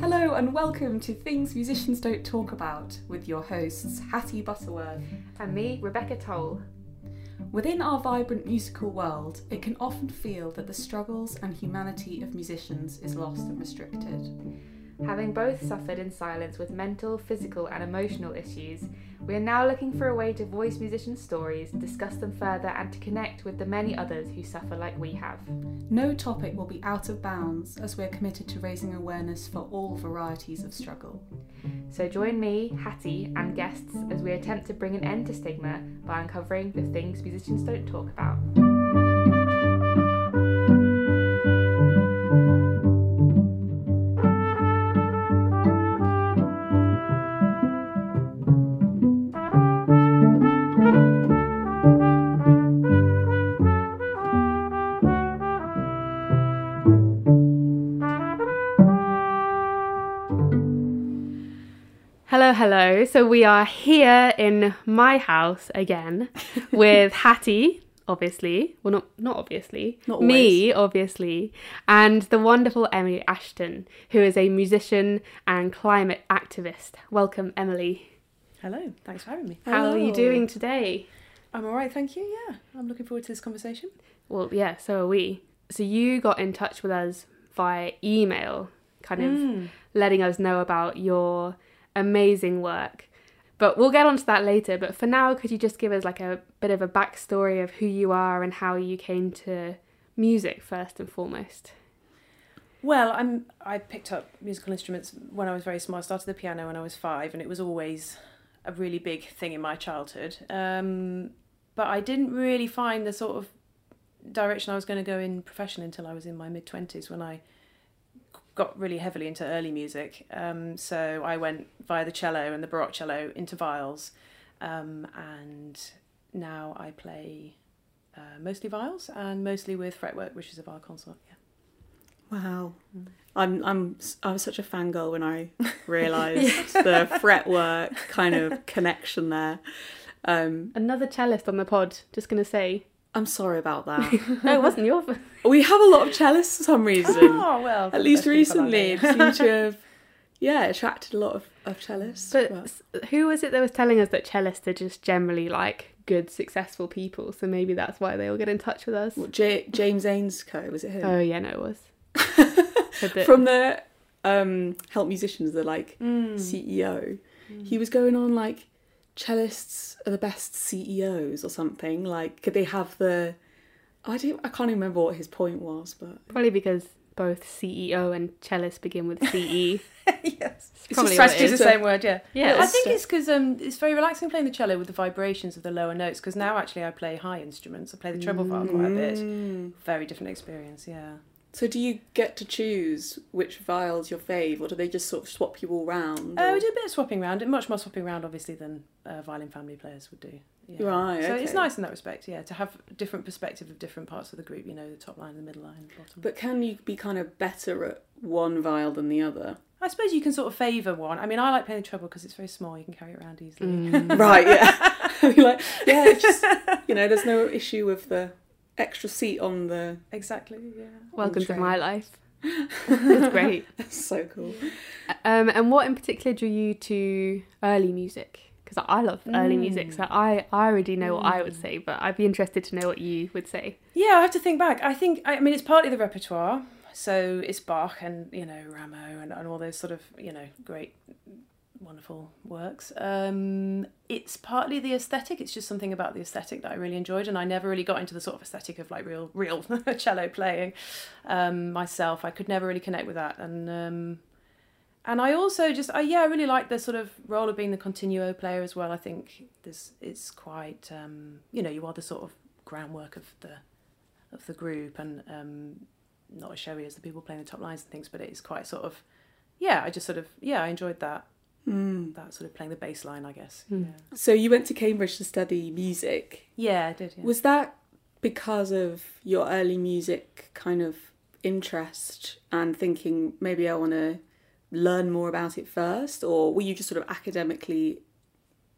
Hello and welcome to Things Musicians Don't Talk About with your hosts Hattie Butterworth. And me, Rebecca Toft. Within our vibrant musical world, it can often feel that the struggles and humanity of musicians is lost and restricted. Having both suffered in silence with mental, physical, and emotional issues, we are now looking for a way to voice musicians' stories, discuss them further, and to connect with the many others who suffer like we have. No topic will be out of bounds as we're committed to raising awareness for all varieties of struggle. So join me, Hattie, and guests as we attempt to bring an end to stigma by uncovering the things musicians don't talk about. So we are here in my house again with Hattie, obviously. Well, not not obviously. Not me, obviously, and the wonderful Emily Ashton, who is a musician and climate activist. Welcome, Emily. Hello, thanks for having me. How are you doing today? I'm all right, thank you. Yeah, I'm looking forward to this conversation. Well, yeah, so are we. So you got in touch with us via email, kind of Mm. letting us know about your amazing work. But we'll get onto that later. But for now, could you just give us like a bit of a backstory of who you are and how you came to music first and foremost? Well, I'm. I picked up musical instruments when I was very small. I started the piano when I was five, and it was always a really big thing in my childhood. Um, but I didn't really find the sort of direction I was going to go in professionally until I was in my mid twenties when I got really heavily into early music. Um, so I went via the cello and the baroque cello into viols, um, and now I play uh, mostly viols and mostly with fretwork, which is a viol consort. Yeah. Wow. I'm I'm I was such a fangirl when I realised the fretwork kind of connection there. Um, Another cellist on the pod, just going to say. I'm sorry about that. No, it wasn't your. Fault. We have a lot of cellists for some reason. Oh well. At least there's people like recently, it seemed to have yeah attracted a lot of, of cellists. But who was it that was telling us that cellists are just generally like good, successful people? So maybe that's why they all get in touch with us. what, J- James Ainscough was it him? Oh, yeah, no, it was. From the um, Help Musicians, the like Mm. CEO, he was going on like cellists are the best CEOs or something. Like, could they have the? I don't. I can't even remember what his point was, but Probably because both CEO and cellist begin with CE. yes. It's probably what just it the same word, yeah. Yeah. I think it's because um, it's very relaxing playing the cello with the vibrations of the lower notes. Because now actually I play high instruments. I play the treble viol quite a bit. Mm. Very different experience, yeah. So, do you get to choose which viol's your fave, or do they just sort of swap you all round? Uh, or- we do a bit of swapping around, much more swapping around obviously than uh, violin family players would do. Yeah. Right, So it's nice in that respect, yeah, to have different perspective of different parts of the group. You know, the top line, the middle line, the bottom. But can you be kind of better at one viol than the other? I suppose you can sort of favour one. I mean, I like playing the treble because it's very small. You can carry it around easily. Mm. right, yeah. You're like, yeah, it's just you know, there's no issue with the extra seat on the. Exactly. Yeah. Welcome to my life. That's great. That's so cool. Um, and what in particular drew you to early music? Because I love early Mm. music, so I, I already know what I would say, but I'd be interested to know what you would say. Yeah, I have to think back. I think I mean it's partly the repertoire. So it's Bach and you know Rameau and, and all those sort of you know great, wonderful works. Um, it's partly the aesthetic. It's just something about the aesthetic that I really enjoyed, and I never really got into the sort of aesthetic of like real real cello playing um, myself. I could never really connect with that, and um, and I also just I yeah I really like the sort of role of being the continuo player as well. I think this it's quite um, you know you are the sort of groundwork of the of the group and um, not as showy as the people playing the top lines and things, but it's quite sort of yeah. I just sort of yeah I enjoyed that Mm. that sort of playing the bass line I guess. Hmm. Yeah. So you went to Cambridge to study music. yeah, I did. Yeah. Was that because of your early music kind of interest and thinking maybe I want to learn more about it first, or were you just sort of academically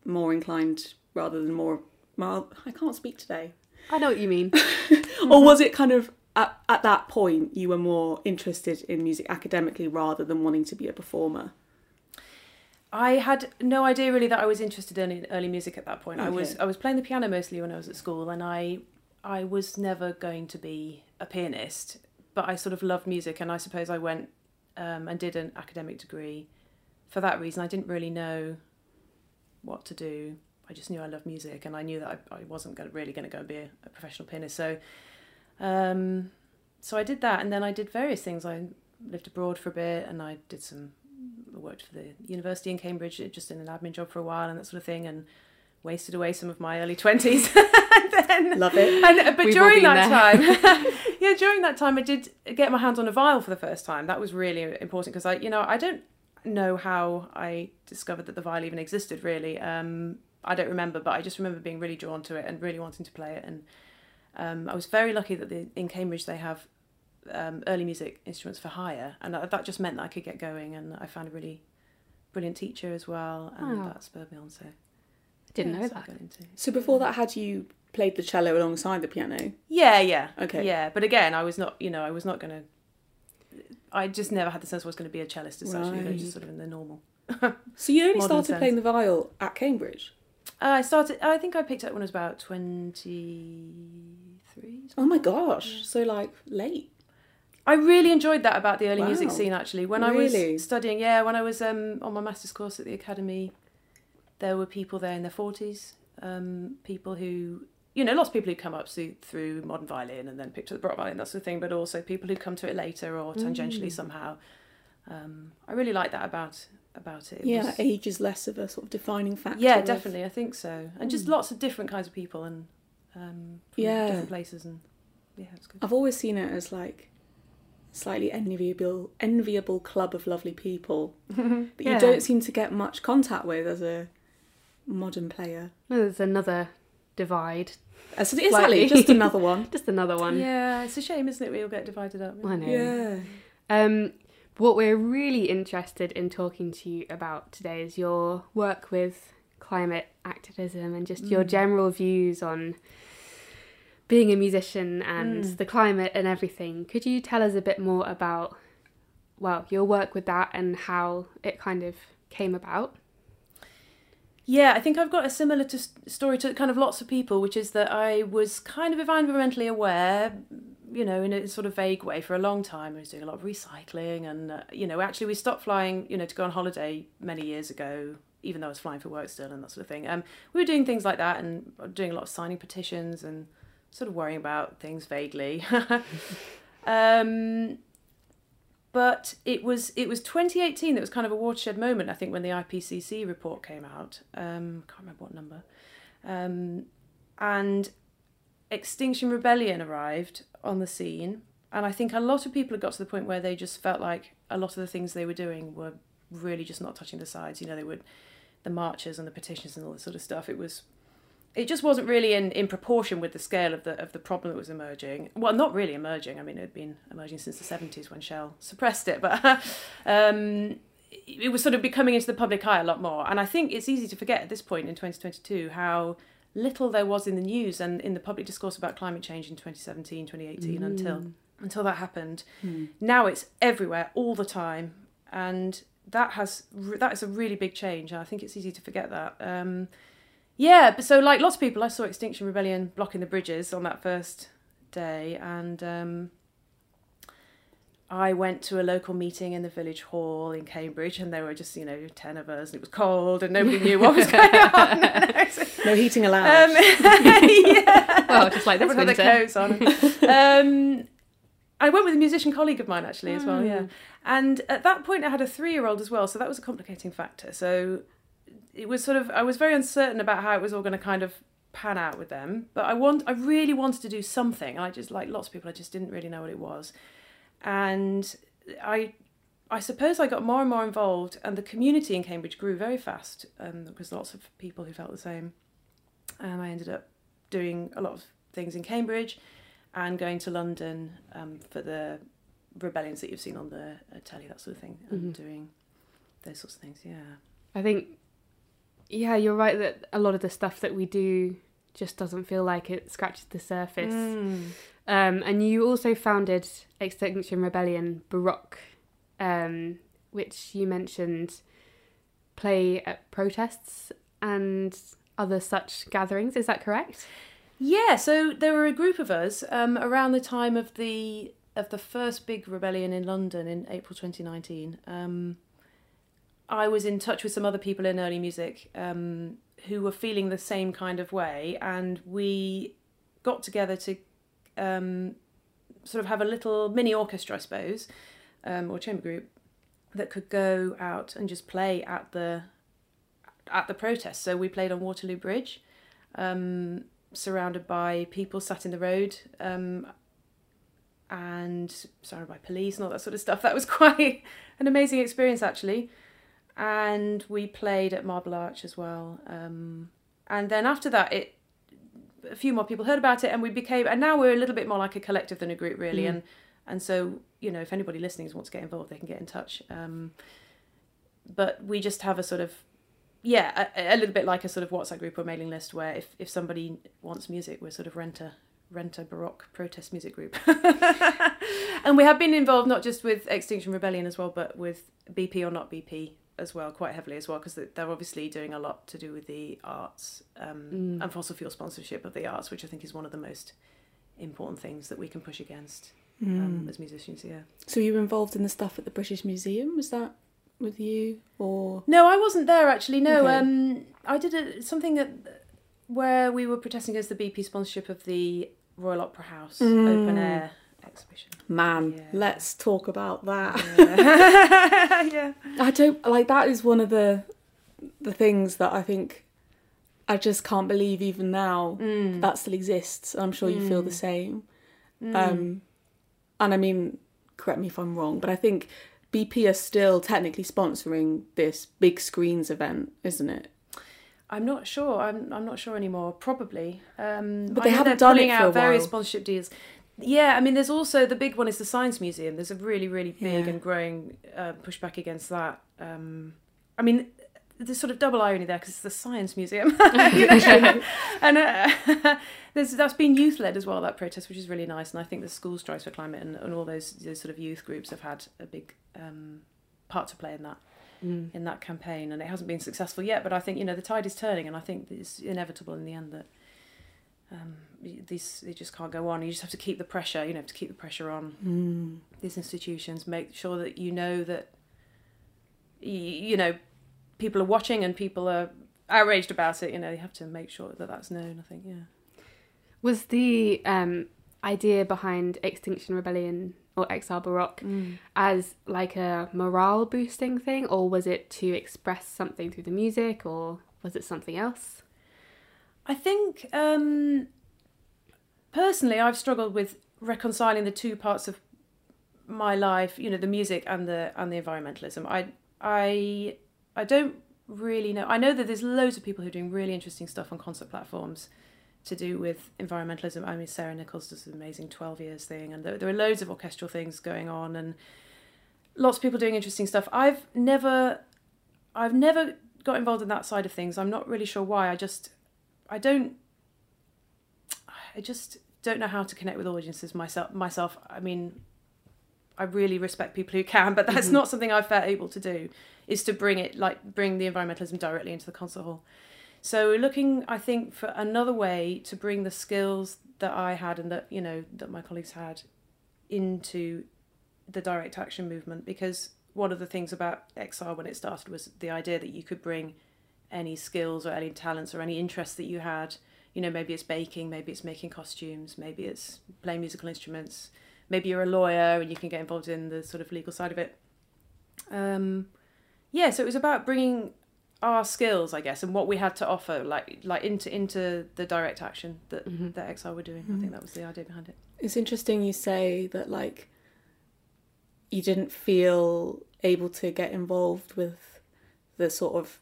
more inclined rather than more? Well, I can't speak today. I know what you mean. or was it kind of at, at that point you were more interested in music academically rather than wanting to be a performer. I had no idea really that I was interested in early music at that point. I was I was playing the piano mostly when I was at school, and I I was never going to be a pianist, but I sort of loved music, and I suppose I went um, and did an academic degree for that reason. I didn't really know what to do. I just knew I loved music, and I knew that I, I wasn't gonna, really going to go and be a, a professional pianist. So, um, so I did that, and then I did various things. I lived abroad for a bit, and I did some worked for the university in Cambridge, just in an admin job for a while and that sort of thing, and wasted away some of my early twenties. Love it. and but We've during that there. time, yeah, during that time, I did get my hands on a viol for the first time. That was really important because I, you know, I don't know how I discovered that the viol even existed. Really, um, I don't remember, but I just remember being really drawn to it and really wanting to play it. And um, I was very lucky that the, in Cambridge they have um, early music instruments for hire, and that, that just meant that I could get going. And I found a really brilliant teacher as well, and Oh. that spurred me on. So Didn't yeah, know so I that. got into- So before that, had you played the cello alongside the piano? Yeah, yeah. Okay. Yeah, but again, I was not, you know, I was not going to. I just never had the sense I was going to be a cellist as such. You know, just sort of in the normal. So you only started sense. playing the viol at Cambridge? Uh, I started. I think I picked up when I was about twenty three. Oh my gosh! So like late. I really enjoyed that about the early music scene. Actually, when Really? I was studying, yeah, when I was um, on my master's course at the academy, there were people there in their forties. Um, people who, you know, lots of people who come up through, through modern violin and then picked up the baroque violin, that sort of thing. But also people who come to it later or tangentially Mm. somehow. Um, I really like that about about it. It yeah, was- age is less of a sort of defining factor. yeah, of- definitely. I think so, and just Mm. lots of different kinds of people and um, from Yeah. different places and yeah, it's good. I've always seen it as like slightly enviable, enviable club of lovely people that Yeah. you don't seem to get much contact with as a modern player. No, there's another divide. As, exactly, just another one. Just another one. Yeah, it's a shame, isn't it? We all get divided up. I know. Yeah. Um, what we're really interested in talking to you about today is your work with climate activism and just your Mm. general views on being a musician and Mm. the climate and everything. Could you tell us a bit more about, well, your work with that and how it kind of came about? Yeah, I think I've got a similar to story to kind of lots of people, which is that I was kind of environmentally aware, you know, in a sort of vague way for a long time. I was doing a lot of recycling, and uh, you know, actually, we stopped flying, you know, to go on holiday many years ago, even though I was flying for work still and that sort of thing. Um, we were doing things like that and doing a lot of signing petitions and sort of worrying about things vaguely. um, but it was it was 2018 that was kind of a watershed moment I think when the IPCC report came out. Um can't remember what number. Um and Extinction Rebellion arrived on the scene and I think a lot of people had got to the point where they just felt like a lot of the things they were doing were really just not touching the sides. You know they would the marches and the petitions and all this sort of stuff. It was it just wasn't really in, in proportion with the scale of the of the problem that was emerging. Well, not really emerging. I mean, it had been emerging since the seventies when Shell suppressed it, but um, it was sort of becoming into the public eye a lot more. And I think it's easy to forget at this point in 2022 how little there was in the news and in the public discourse about climate change in 2017, 2018 until until that happened. Now it's everywhere all the time, and that has that is a really big change. And I think it's easy to forget that. Um, yeah, but so like lots of people, I saw Extinction Rebellion blocking the bridges on that first day, and um, I went to a local meeting in the village hall in Cambridge, and there were just you know ten of us, and it was cold, and nobody knew what was going on. No heating allowed. Um, yeah. Well, just like this Everyone had their coats on. um, I went with a musician colleague of mine actually as well, Hmm. yeah. And at that point, I had a three-year-old as well, so that was a complicating factor. So it was sort of I was very uncertain about how it was all going to kind of pan out with them. But I want I really wanted to do something. I just like lots of people, I just didn't really know what it was, and I. I suppose I got more and more involved, and the community in Cambridge grew very fast. Um, there was lots of people who felt the same, and I ended up doing a lot of things in Cambridge and going to London um, for the rebellions that you've seen on the uh, telly, that sort of thing, and Mhm. doing those sorts of things. Yeah. I think, yeah, you're right that a lot of the stuff that we do just doesn't feel like it scratches the surface. Mm. Um, and you also founded Extinction Rebellion Baroque, um, which you mentioned play at protests and other such gatherings. Is that correct? Yeah, so there were a group of us um, around the time of the of the first big rebellion in London in April 2019. I was in touch with some other people in early music um, who were feeling the same kind of way, and we got together to um, sort of have a little mini orchestra, I suppose, um, or chamber group that could go out and just play at the at the protest. So we played on Waterloo Bridge, um, surrounded by people sat in the road, um, and surrounded by police and all that sort of stuff. That was quite an amazing experience, actually. And we played at Marble Arch as well. Um, and then after that, it a few more people heard about it, and we became. And now we're a little bit more like a collective than a group, really. Mm. And and so you know, if anybody listening wants to get involved, they can get in touch. Um, but we just have a sort of yeah, a, a little bit like a sort of WhatsApp group or mailing list where if, if somebody wants music, we're sort of rent a rent a baroque protest music group. and we have been involved not just with Extinction Rebellion as well, but with BP or not BP as well, quite heavily as well, because they're obviously doing a lot to do with the arts um, Mm. and fossil fuel sponsorship of the arts, which I think is one of the most important things that we can push against Mm. um, as musicians. Yeah. So you were involved in the stuff at the British Museum? Was that with you or? No, I wasn't there actually. No, Okay. um, I did a, something that where we were protesting against the BP sponsorship of the Royal Opera House Mm. open air exhibition. Man, Yeah. let's talk about that. Yeah. yeah. I don't like that is one of the the things that I think I just can't believe even now Mm. that still exists. I'm sure you feel the Mm. same. Mm. Um, and I mean, correct me if I'm wrong, but I think BP are still technically sponsoring this big screens event, isn't it? I'm not sure. I'm I'm not sure anymore. Probably. Um, But they haven't done it for a out various sponsorship deals. Yeah, I mean, there's also the big one is the Science Museum. There's a really really big Yeah. and growing uh, pushback against that. Um, I mean, there's sort of double irony there because it's the Science Museum, and uh, there's that's been youth led as well that protest, which is really nice. And I think the School Strikes for Climate and, and all those, those sort of youth groups have had a big um, part to play in that Mm. in that campaign, and it hasn't been successful yet. But I think you know the tide is turning, and I think it's inevitable in the end that um, these they just can't go on. You just have to keep the pressure. You know, to keep the pressure on Mm. these institutions. Make sure that you know that y- you know people are watching and people are outraged about it. You know, you have to make sure that that's known. I think, yeah. Was the um, idea behind Extinction Rebellion or XR Baroque as like a morale boosting thing, or was it to express something through the music, or was it something else? I think um, personally, I've struggled with reconciling the two parts of my life. You know, the music and the and the environmentalism. I I I don't really know. I know that there's loads of people who are doing really interesting stuff on concert platforms to do with environmentalism. I mean, Sarah Nicolls does an amazing 12 years thing, and there, there are loads of orchestral things going on, and lots of people doing interesting stuff. I've never, I've never got involved in that side of things. I'm not really sure why. I just, I don't, I just don't know how to connect with audiences myself. Myself, I mean, I really respect people who can, but that's Mhm. not something I've felt able to do. Is to bring it like bring the environmentalism directly into the concert hall. So we're looking, I think, for another way to bring the skills that I had and that you know that my colleagues had into the direct action movement because one of the things about XR when it started was the idea that you could bring any skills or any talents or any interests that you had. You know, maybe it's baking, maybe it's making costumes, maybe it's playing musical instruments, maybe you're a lawyer and you can get involved in the sort of legal side of it. Um, yeah, so it was about bringing our skills, I guess, and what we had to offer, like like into into the direct action that Mhm. that XR were doing. I Mhm. think that was the idea behind it. It's interesting you say that like you didn't feel able to get involved with the sort of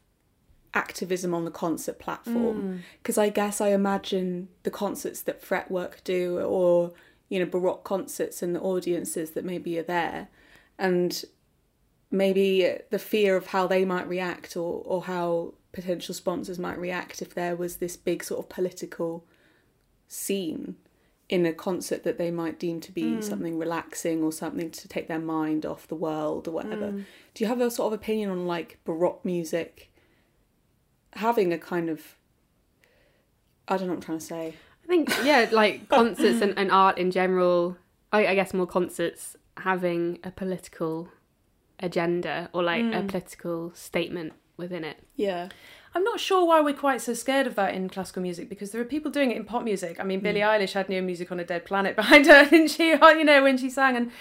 activism on the concert Mm. platform because I guess I imagine the concerts that Fretwork do or you know baroque concerts and the audiences that maybe are there and maybe the fear of how they might react or or how potential sponsors might react if there was this big sort of political scene in a concert that they might deem to be Mm. something relaxing or something to take their mind off the world or whatever. Mm. Do you have a sort of opinion on like baroque music having a kind of I don't know what I'm trying to say. I think yeah, like concerts and, and art in general. I, I guess more concerts having a political agenda or like a Mm. political statement within it. Yeah. I'm not sure why we're quite so scared of that in classical music because there are people doing it in pop music. I mean, Billie Eilish had new music on a dead planet behind her, didn't she? You know, when she sang. And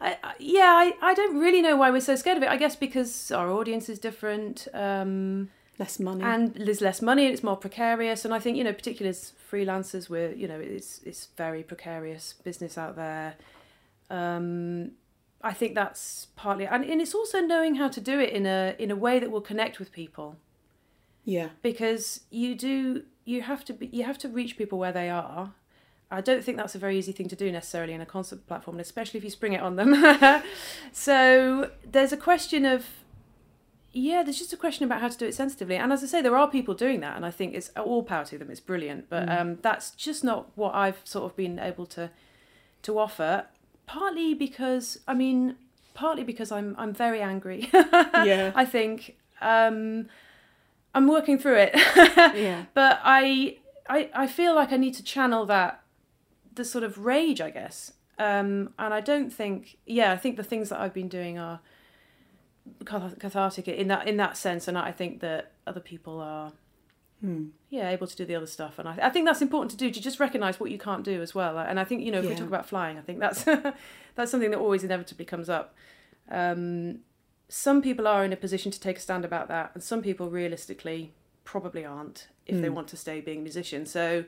I, I, yeah, I, I don't really know why we're so scared of it. I guess because our audience is different um, Less money. and there's less money and it's more precarious. And I think, you know, particularly as freelancers, we're, you know, it's, it's very precarious business out there. Um, I think that's partly, and, and it's also knowing how to do it in a in a way that will connect with people yeah. because you do you have to be, you have to reach people where they are i don't think that's a very easy thing to do necessarily in a concert platform especially if you spring it on them so there's a question of yeah there's just a question about how to do it sensitively and as i say there are people doing that and i think it's all power to them it's brilliant but Mm. um, that's just not what i've sort of been able to to offer partly because i mean partly because i'm i'm very angry Yeah. i think um i'm working through it Yeah. but I, I I feel like I need to channel that the sort of rage I guess um and I don't think yeah I think the things that I've been doing are cathartic in that in that sense and I think that other people are Hmm. yeah able to do the other stuff and I, I think that's important to do to just recognize what you can't do as well and I think you know if we talk about flying I think that's that's something that always inevitably comes up um some people are in a position to take a stand about that and some people realistically probably aren't if they Mm. want to stay being musicians so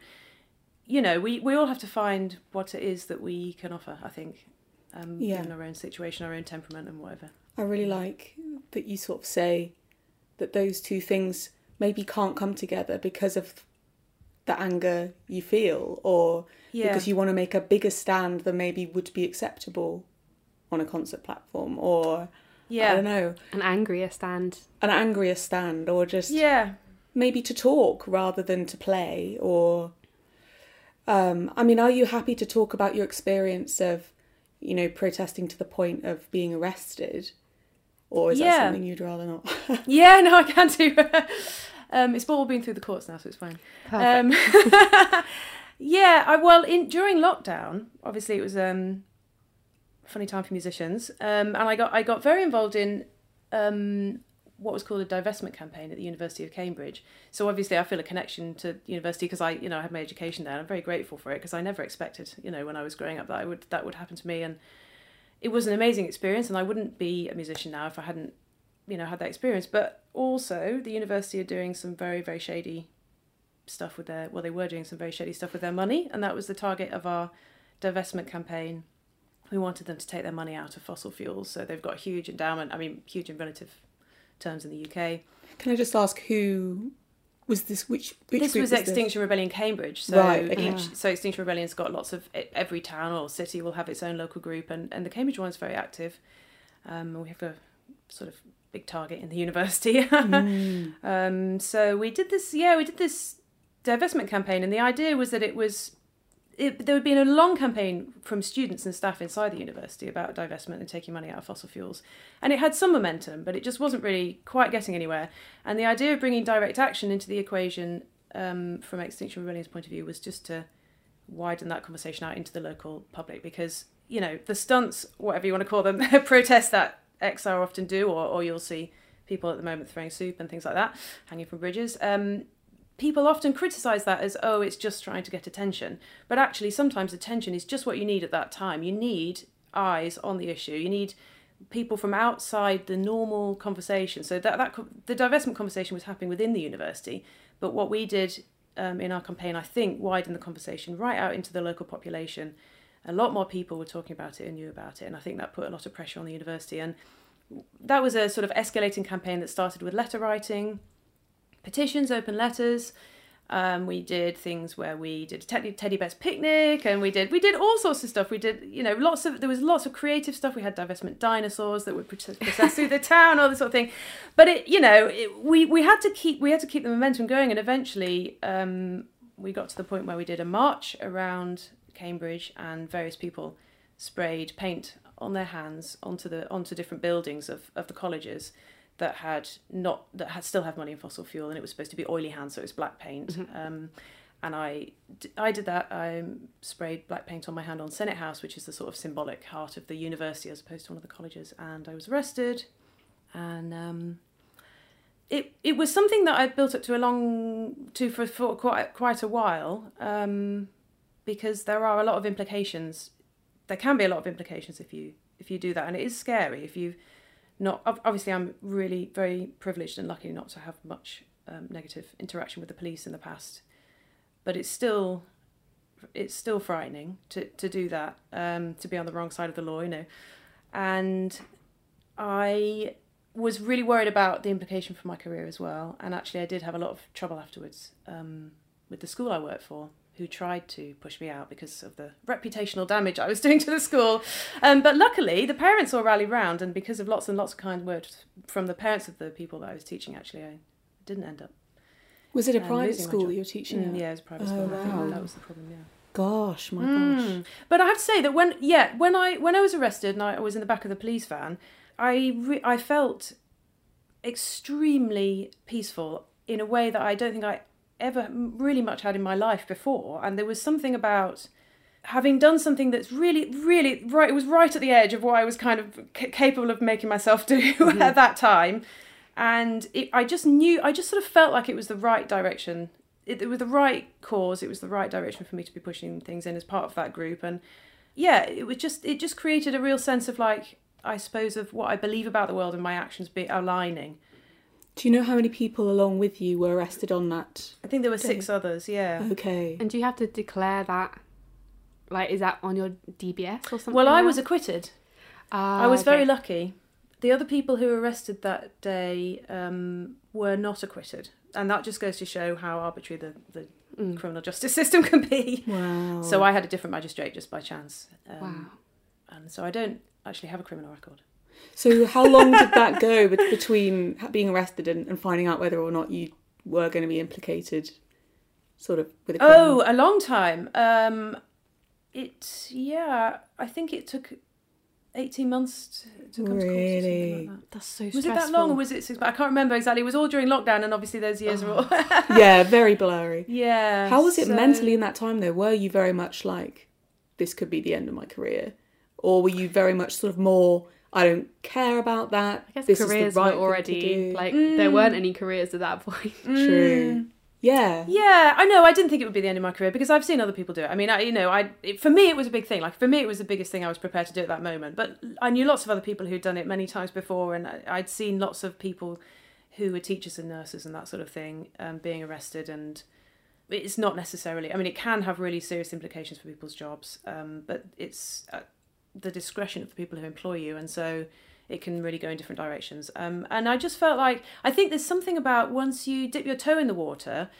you know we we all have to find what it is that we can offer I think um Yeah. given our own situation our own temperament and whatever I really like that you sort of say that those two things maybe can't come together because of the anger you feel or yeah. because you want to make a bigger stand than maybe would be acceptable on a concert platform or I don't know. An angrier stand. an angrier stand or just yeah. maybe to talk rather than to play or um I mean are you happy to talk about your experience of you know protesting to the point of being arrested or is that something you'd rather not Yeah, no, I can do. um, it's all been through the courts now, so it's fine. Um, yeah, I well, in during lockdown, obviously it was um, a funny time for musicians, um, and I got I got very involved in um, what was called a divestment campaign at the University of Cambridge. So obviously, I feel a connection to university because I, you know, I had my education there. and I'm very grateful for it because I never expected, you know, when I was growing up that I would that would happen to me, and it was an amazing experience. And I wouldn't be a musician now if I hadn't, you know, had that experience. But also, the university are doing some very very shady stuff with their well, they were doing some very shady stuff with their money, and that was the target of our divestment campaign. We wanted them to take their money out of fossil fuels, so they've got huge endowment. I mean, huge in relative terms in the UK. Can I just ask who was this? Which which this group was Extinction Rebellion Cambridge. So Right, okay. each, so Extinction Rebellion's got lots of every town or city will have its own local group, and, and the Cambridge one's very active. Um, we have a sort of big target in the university. Mm. um, so we did this. Yeah, we did this divestment campaign, and the idea was that it was. It, there would be a long campaign from students and staff inside the university about divestment and taking money out of fossil fuels. And it had some momentum, but it just wasn't really quite getting anywhere. And the idea of bringing direct action into the equation um, from Extinction Rebellion's point of view was just to widen that conversation out into the local public because, you know, the stunts, whatever you want to call them, protests that XR often do, or, or you'll see people at the moment throwing soup and things like that, hanging from bridges. Um, people often criticise that as, oh, it's just trying to get attention. But actually, sometimes attention is just what you need at that time. You need eyes on the issue. You need people from outside the normal conversation. So that, that the divestment conversation was happening within the university, but what we did um, in our campaign, I think, widened the conversation right out into the local population. A lot more people were talking about it and knew about it, and I think that put a lot of pressure on the university. And that was a sort of escalating campaign that started with letter writing, petitions, open letters. Um, we did things where we did a teddy, teddy bear's picnic, and we did we did all sorts of stuff. We did you know lots of there was lots of creative stuff. We had divestment dinosaurs that would process through the town, all this sort of thing. But it you know it, we we had to keep we had to keep the momentum going, and eventually um, we got to the point where we did a march around Cambridge, and various people sprayed paint on their hands onto the onto different buildings of, of the colleges that had not that had still have money in fossil fuel, and it was supposed to be oily hands, so it was black paint. Um, and I did that. I sprayed black paint on my hand on Senate House, which is the sort of symbolic heart of the university as opposed to one of the colleges. And I was arrested, and um, it it was something that I built up to a long to for, for quite quite a while, um, because there are a lot of implications. There can be a lot of implications if you if you do that, and it is scary if you not obviously I'm really very privileged and lucky not to have much um, negative interaction with the police in the past, but it's still it's still frightening to to do that um, to be on the wrong side of the law, you know, and I was really worried about the implication for my career as well, and actually I did have a lot of trouble afterwards um, with the school I worked for who tried to push me out because of the reputational damage I was doing to the school. Um, but luckily, the parents all rallied round, and because of lots and lots of kind words from the parents of the people that I was teaching, actually, I didn't end up. Was it a Um, private school that you were teaching Mm, yeah, it was a private Oh, school. I think wow. that was the problem. Yeah. Gosh, my Mm. gosh. But I have to say that when yeah when I when I was arrested and I was in the back of the police van, I re- I felt extremely peaceful in a way that I don't think I ever really much had in my life before. And there was something about having done something that's really really right. It was right at the edge of what I was kind of c- capable of making myself do mm-hmm. at that time. And it, I just knew, I just sort of felt like it was the right direction it, it was the right cause it was the right direction for me to be pushing things in as part of that group and yeah it was just it just created a real sense of like i suppose of what i believe about the world and my actions be aligning Do you know how many people along with you were arrested on that? i think there were six others yeah Okay. And do you have to declare that? Like, is that on your DBS or something? well i now? was acquitted Ah, i was very lucky the other people who were arrested that day um, were not acquitted and that just goes to show how arbitrary the, the Mm. criminal justice system can be Wow. so i had a different magistrate just by chance um, Wow. and so i don't actually have a criminal record So how long did that go between being arrested and, and finding out whether or not you were going to be implicated, sort of with a crime? Oh, a long time. Um, it yeah, I think it took eighteen months to, to come to court. or something Really? like that. That's so Was it that long or was it six? I can't remember exactly. It was all during lockdown, and obviously those years are all. yeah, very blurry. yeah. How was it so- mentally in that time though? Were you very much like, this could be the end of my career, or were you very much sort of more, I don't care about that. I guess this careers is the right were already do." like there Mm. weren't any careers at that point. true. Yeah. Yeah, I know. I didn't think it would be the end of my career because I've seen other people do it. I mean, I, you know, I it, for me it was a big thing. Like for me, it was the biggest thing I was prepared to do at that moment. But I knew lots of other people who'd done it many times before, and I, I'd seen lots of people who were teachers and nurses and that sort of thing um, being arrested. And it's not necessarily. I mean, it can have really serious implications for people's jobs, um, but it's at the discretion of the people who employ you, and so it can really go in different directions. Um, and I just felt like I think there's something about once you dip your toe in the water,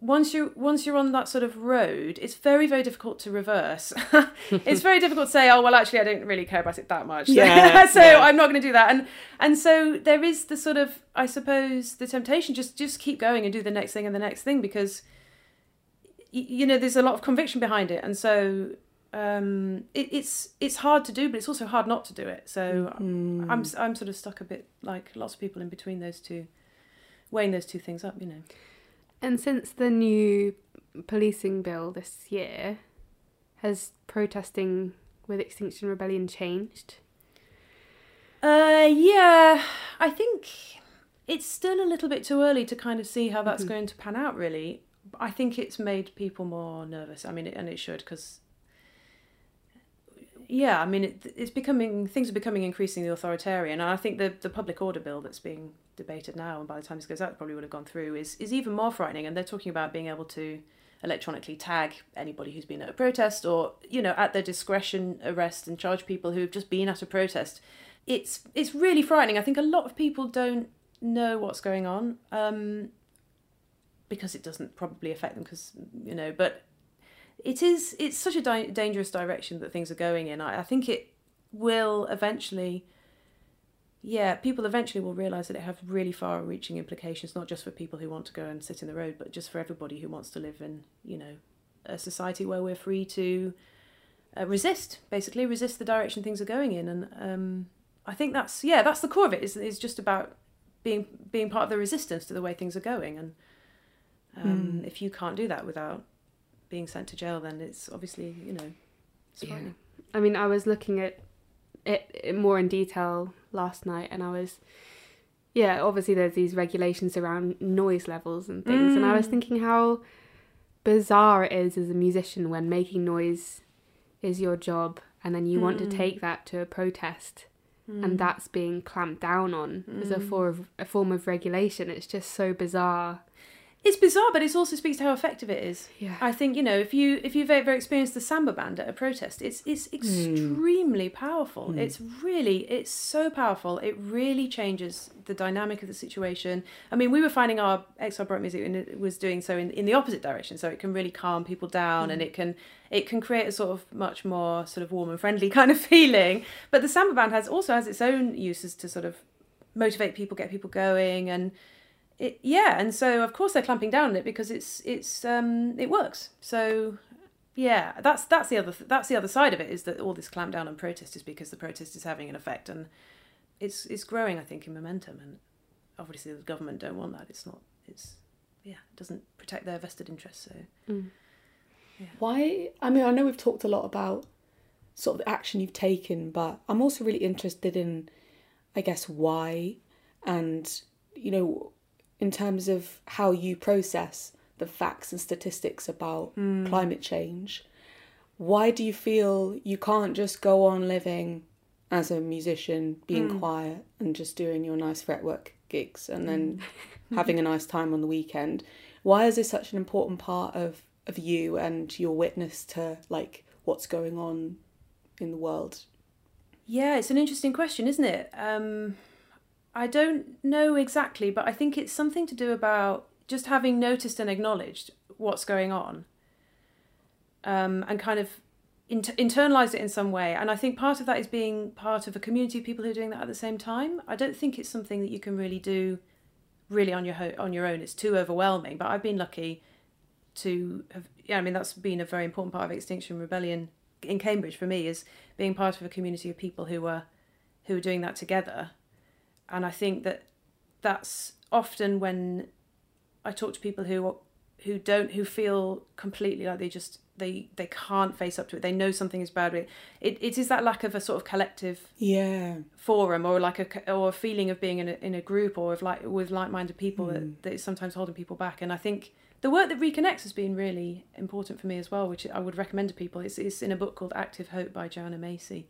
once you once you're on that sort of road, it's very very difficult to reverse. it's very difficult to say, oh well, actually, I don't really care about it that much. Yeah, so yeah. I'm not going to do that. And and so there is the sort of I suppose the temptation just just keep going and do the next thing and the next thing because y- you know there's a lot of conviction behind it, and so um, it, it's it's hard to do, but it's also hard not to do it. So Mm. I'm I'm sort of stuck a bit like lots of people in between those two, weighing those two things up. You know. And since the new policing bill this year, has protesting with Extinction Rebellion changed? Uh, yeah, I think it's still a little bit too early to kind of see how that's Mhm. going to pan out. Really, I think it's made people more nervous. I mean, and it should because. Yeah, I mean, it, it's becoming things are becoming increasingly authoritarian, and I think the the public order bill that's being debated now, and by the time this goes out, probably would have gone through, is is even more frightening. And they're talking about being able to electronically tag anybody who's been at a protest, or you know, at their discretion, arrest and charge people who have just been at a protest it's it's really frightening. I think a lot of people don't know what's going on. Um, because it doesn't probably affect them because you know but it is it's such a di- dangerous direction that things are going in. I, I think it will eventually yeah people eventually will realize that it has really far reaching implications not just for people who want to go and sit in the road but just for everybody who wants to live in you know a society where we're free to uh, resist basically resist the direction things are going in. And um, i think that's yeah that's the core of it is, is just about being being part of the resistance to the way things are going. And um, Mm. if you can't do that without being sent to jail then it's obviously you know Yeah. frightening. I mean, I was looking at it, it more in detail last night, and I was, yeah, obviously there's these regulations around noise levels and things, and I was Mm. thinking how bizarre it is as a musician when making noise is your job, and then you want to Mm. take that to a protest, Mm. and that's being clamped down on as a Mm. form of a form of regulation. It's just so bizarre. It's bizarre but it also speaks to how effective it is Yeah. I think you know if you if you've ever experienced the samba band at a protest, it's it's extremely powerful. Mm. It's really it's so powerful. It really changes the dynamic of the situation. I mean, we were finding our XR Baroque music and it was doing so in, in the opposite direction. So it can really calm people down and it can it can create a sort of much more sort of warm and friendly kind of feeling. But the samba band has also has its own uses to sort of motivate people, get people going and it, yeah, and so of course they're clamping down on it because it's it's um it works. So yeah, that's that's the other that's the other side of it is that all this clamp down on protest is because the protest is having an effect and it's it's growing I think in momentum and obviously the government don't want that. It's not it's yeah it doesn't protect their vested interests. So Mm. Why? I mean, I know we've talked a lot about sort of the action you've taken, but I'm also really interested in, I guess, why and, you know, in terms of how you process the facts and statistics about hmm. climate change. Why do you feel you can't just go on living as a musician, being hmm. quiet and just doing your nice fretwork gigs and then hmm. having a nice time on the weekend? Why is this such an important part of, of you and your witness to like what's going on in the world? Yeah, it's an interesting question, isn't it? Um, I don't know exactly, but I think it's something to do about just having noticed and acknowledged what's going on um, and kind of inter- internalized it in some way. And I think part of that is being part of a community of people who are doing that at the same time. I don't think it's something that you can really do really on your ho- on your own. It's too overwhelming. But I've been lucky to have. Yeah, I mean that's been a very important part of Extinction Rebellion in Cambridge for me is being part of a community of people who are who are doing that together. And I think that that's often when I talk to people who who don't who feel completely like they just they they can't face up to it. They know something is bad. It it, it is that lack of a sort of collective Yeah. forum or like a or a feeling of being in a, in a group or of like with like-minded people Mm. that, that is sometimes holding people back and i think the work that reconnects has been really important for me as well which i would recommend to people it's, it's in a book called active hope by joanna macy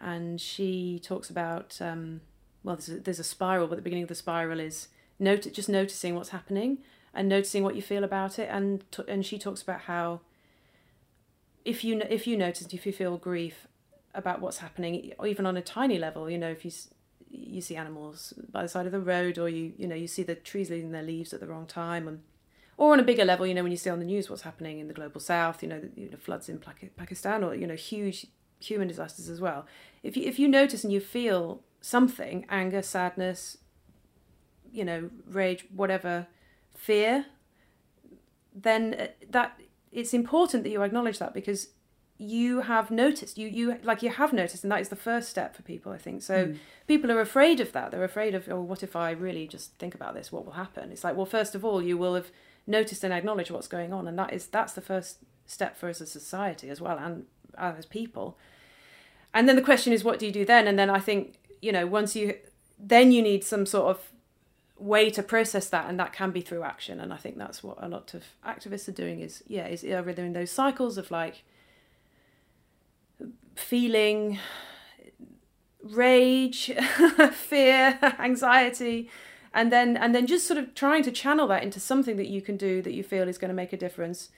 and she talks about um, well there's a, there's a spiral but the beginning of the spiral is just noticing what's happening and noticing what you feel about it. And and she talks about how if you if you notice if you feel grief about what's happening even on a tiny level you know if you you see animals by the side of the road or you you know you see the trees losing their leaves at the wrong time and or on a bigger level you know when you see on the news what's happening in the global south you know the you know, floods in Pakistan or you know huge human disasters as well. If you if you notice and you feel something anger sadness you know rage whatever fear then uh, that it's important that you acknowledge that because you have noticed you you like you have noticed and that is the first step for people i think. So people are afraid of that. They're afraid of oh what if i really just think about this? What will happen? It's like well first of all you will have noticed and acknowledged what's going on and that is that's the first step for us as a society as well and as people. And then the question is what do you do then? And then i think you know once you then you need some sort of way to process that and that can be through action. And i think that's what a lot of activists are doing is yeah is are in those cycles of like feeling rage fear anxiety and then and then just sort of trying to channel that into something that you can do that you feel is going to make a difference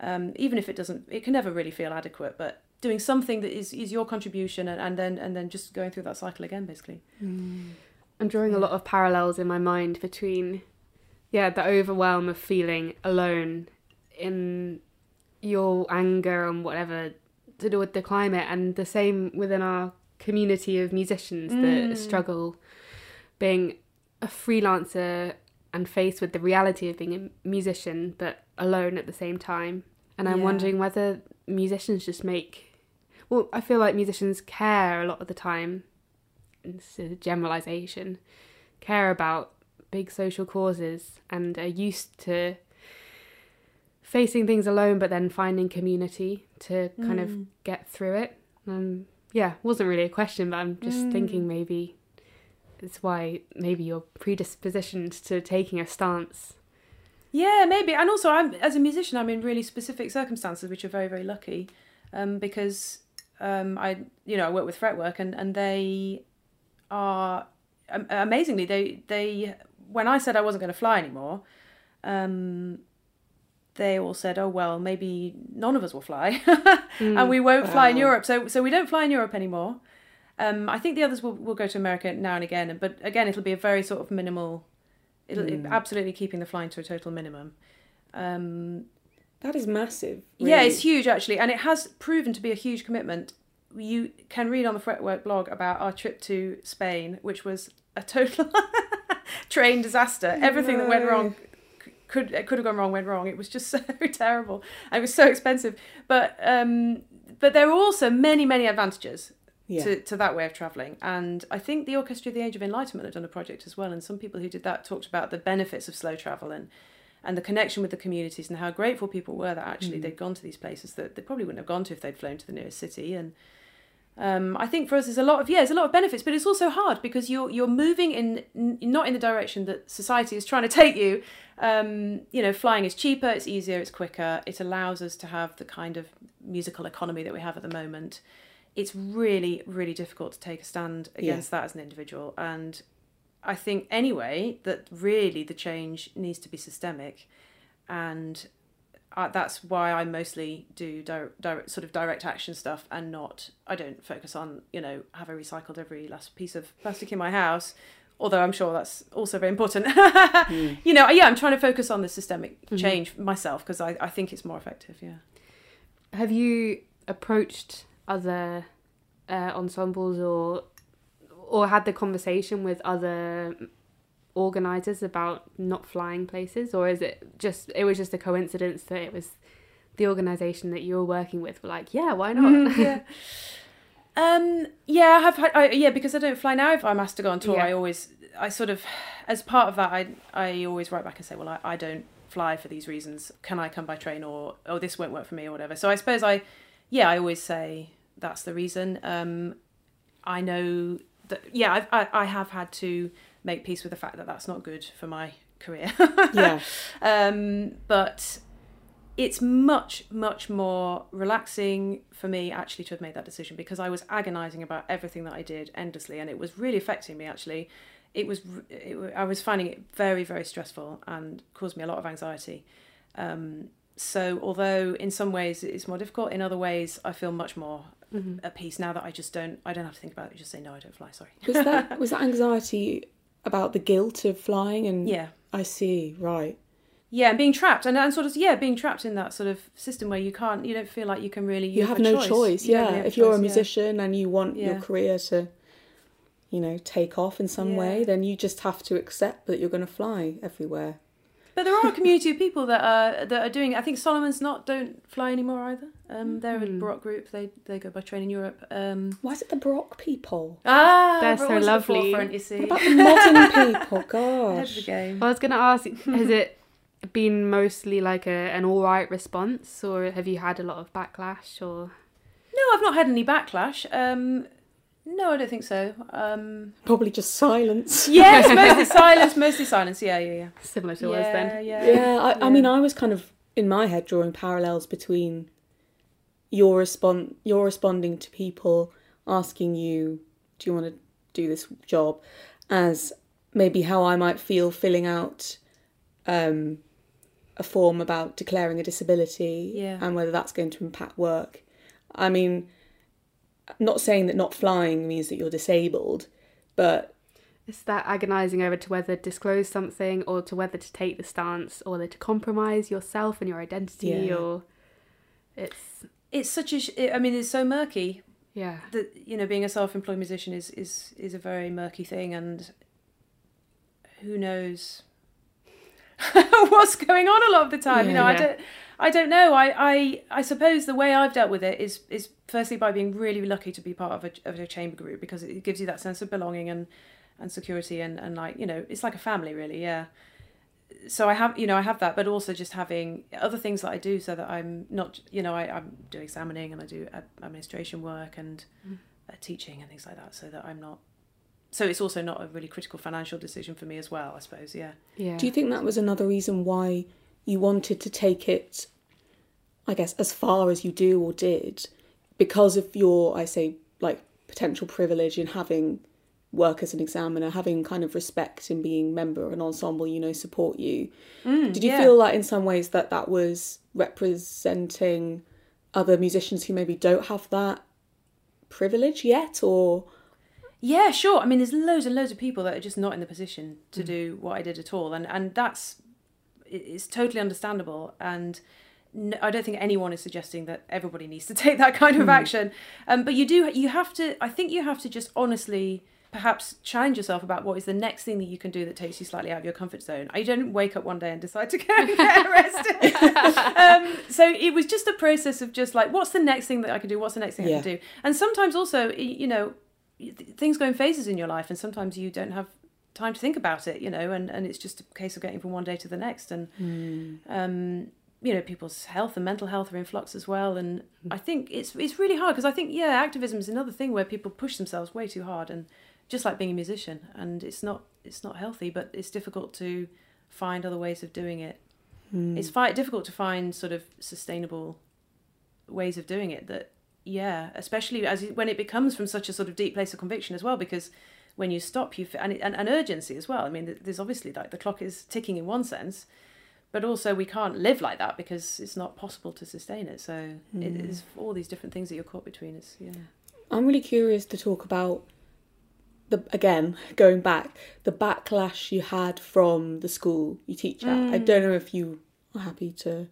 um, even if it doesn't it can never really feel adequate but doing something that is, is your contribution and, and then and then just going through that cycle again basically mm. I'm drawing a lot of parallels in my mind between yeah, the overwhelm of feeling alone in your anger and whatever to do with the climate, and the same within our community of musicians that mm. struggle being a freelancer and faced with the reality of being a musician, but alone at the same time. And I'm Yeah. wondering whether musicians just make. Well, I feel like musicians care a lot of the time. This is a generalization. Care about big social causes and are used to facing things alone, but then finding community to kind of get through it. Um, yeah, wasn't really a question, but I'm just thinking maybe it's why maybe you're predispositioned to taking a stance. Yeah, maybe. And also, I'm as a musician, I'm in really specific circumstances, which are very, very lucky, um, because um, I, you know, I work with fretwork, and and they are um, amazingly they they when I said I wasn't going to fly anymore, um, they all said, "Oh well, maybe none of us will fly, and we won't fly in Europe." So so we don't fly in Europe anymore. Um, I think the others will, will go to America now and again, but again, it'll be a very sort of minimal. It'll it- absolutely keeping the flying to a total minimum. Um, That is massive. Yeah, it's huge actually, and it has proven to be a huge commitment. You can read on the Fretwork blog about our trip to Spain, which was a total train disaster. Everything that went wrong could it could have gone wrong went wrong. It was just so terrible. It was so expensive, but um, but there are also many many advantages Yeah. to, to that way of travelling. And I think the Orchestra of the Age of Enlightenment have done a project as well. And some people who did that talked about the benefits of slow travel and, and the connection with the communities and how grateful people were that actually they'd gone to these places that they probably wouldn't have gone to if they'd flown to the nearest city. And um, I think for us, there's a lot of yeah, there's a lot of benefits, but it's also hard because you're you're moving in n- not in the direction that society is trying to take you. Um, you know, flying is cheaper, it's easier, it's quicker. It allows us to have the kind of musical economy that we have at the moment. It's really, really difficult to take a stand against that as an individual, and I think anyway that really the change needs to be systemic, and uh, that's why I mostly do direct, direct, sort of direct action stuff and not. I don't focus on you know have I recycled every last piece of plastic in my house, although I'm sure that's also very important. You know, yeah, I'm trying to focus on the systemic change myself because I, I think it's more effective. Yeah. Have you approached other uh, ensembles or or had the conversation with other organizers about not flying places, or is it just it was just a coincidence that it was the organization that you were working with were like, yeah, why not? yeah. Um. Yeah, I have had. I, yeah, because I don't fly now. If I'm asked to go on tour, Yeah. I always, I sort of, as part of that, I, I always write back and say, well, I, I don't fly for these reasons. Can I come by train, or oh, this won't work for me, or whatever. So I suppose I, yeah, I always say that's the reason. Um, I know that. Yeah, I've, I, I have had to make peace with the fact that that's not good for my career. yeah. um, but it's much much more relaxing for me actually to have made that decision because I was agonizing about everything that I did endlessly and it was really affecting me actually it was it, I was finding it very very stressful and caused me a lot of anxiety um, so although in some ways it's more difficult in other ways I feel much more mm-hmm. at peace now that I just don't I don't have to think about it just say no I don't fly sorry Was that was that anxiety about the guilt of flying and yeah I see, right. yeah and being trapped and, and sort of yeah being trapped in that sort of system where you can't you don't feel like you can really You, have, a no choice, You don't yeah. really if you're a choice, yeah. musician and you want your career to you know, take off in some way, then you just have to accept that you're going to fly everywhere. But there are a community of people that are that are doing. it. I think Solomon's Knot don't fly anymore either. Um, they're a Hmm. Baroque group. They they go by train in Europe. Um, Why is it the Baroque people? ah, They're so always at the lovely. you see, What about the modern people? ahead of Gosh. the game. I was going to ask, has it been mostly like a an all right response, or have you had a lot of backlash? Or No, I've not had any backlash. Um, no, I don't think so. Um, Probably just silence. yes, mostly silence. Mostly silence. Yeah, yeah, yeah. similar to yeah, us then? yeah, Yeah, I, I mean, I was kind of in my head drawing parallels between your respond, you're responding to people asking you, "Do you want to do this job?" as maybe how I might feel filling out um, a form about declaring a disability Yeah. and whether that's going to impact work. I mean, not saying that not flying means that you're disabled, but It's that agonizing over to whether to disclose something or to whether to take the stance or whether to compromise yourself and your identity Yeah. or it's It's such a. sh- I mean, it's so murky yeah. that you know being a self-employed musician is is is a very murky thing, and who knows what's going on a lot of the time. you know, I don't. I don't know. I, I I suppose the way I've dealt with it is is firstly by being really lucky to be part of a of a chamber group because it gives you that sense of belonging and and security and and like you know it's like a family really yeah so I have, you know, I have that, but also just having other things that I do so that I'm not, you know, I, I'm do examining and I do administration work and uh, teaching and things like that, so that I'm not. So it's also not a really critical financial decision for me as well, I suppose. Yeah. Yeah. Do you think that was another reason why you wanted to take it, I guess, as far as you do or did, because of your, I say, like potential privilege in having work as an examiner, having kind of respect in being member of an ensemble, you know, support you. Mm, did you yeah. feel like in some ways that that was representing other musicians who maybe don't have that privilege yet, or Yeah, sure. I mean, there's loads and loads of people that are just not in the position to mm. do what I did at all, and and that's it's totally understandable. And no, I don't think anyone is suggesting that everybody needs to take that kind of action. Um, but you do, you have to. I think you have to just honestly, perhaps challenge yourself about what is the next thing that you can do that takes you slightly out of your comfort zone. I don't wake up one day and decide to go and get arrested. um, so it was just a process of just like, what's the next thing that I can do? What's the next thing I can do? And sometimes also, you know, things go in phases in your life, and sometimes you don't have time to think about it, you know, and, and it's just a case of getting from one day to the next. And, hmm. um, you know, people's health and mental health are in flux as well. And hmm. I think it's it's really hard because I think, yeah, activism is another thing where people push themselves way too hard, and just like being a musician, and it's not it's not healthy, but it's difficult to find other ways of doing it. Hmm. It's fi- difficult to find sort of sustainable ways of doing it that yeah especially as when it becomes from such a sort of deep place of conviction as well because when you stop you and, and, and urgency as well. I mean there's obviously like the clock is ticking in one sense but also we can't live like that because it's not possible to sustain it. So it hmm. is all these different things that you're caught between. It's yeah. I'm really curious to talk about the again going back the backlash you had from the school you teach at. I hmm. don't know if you are happy to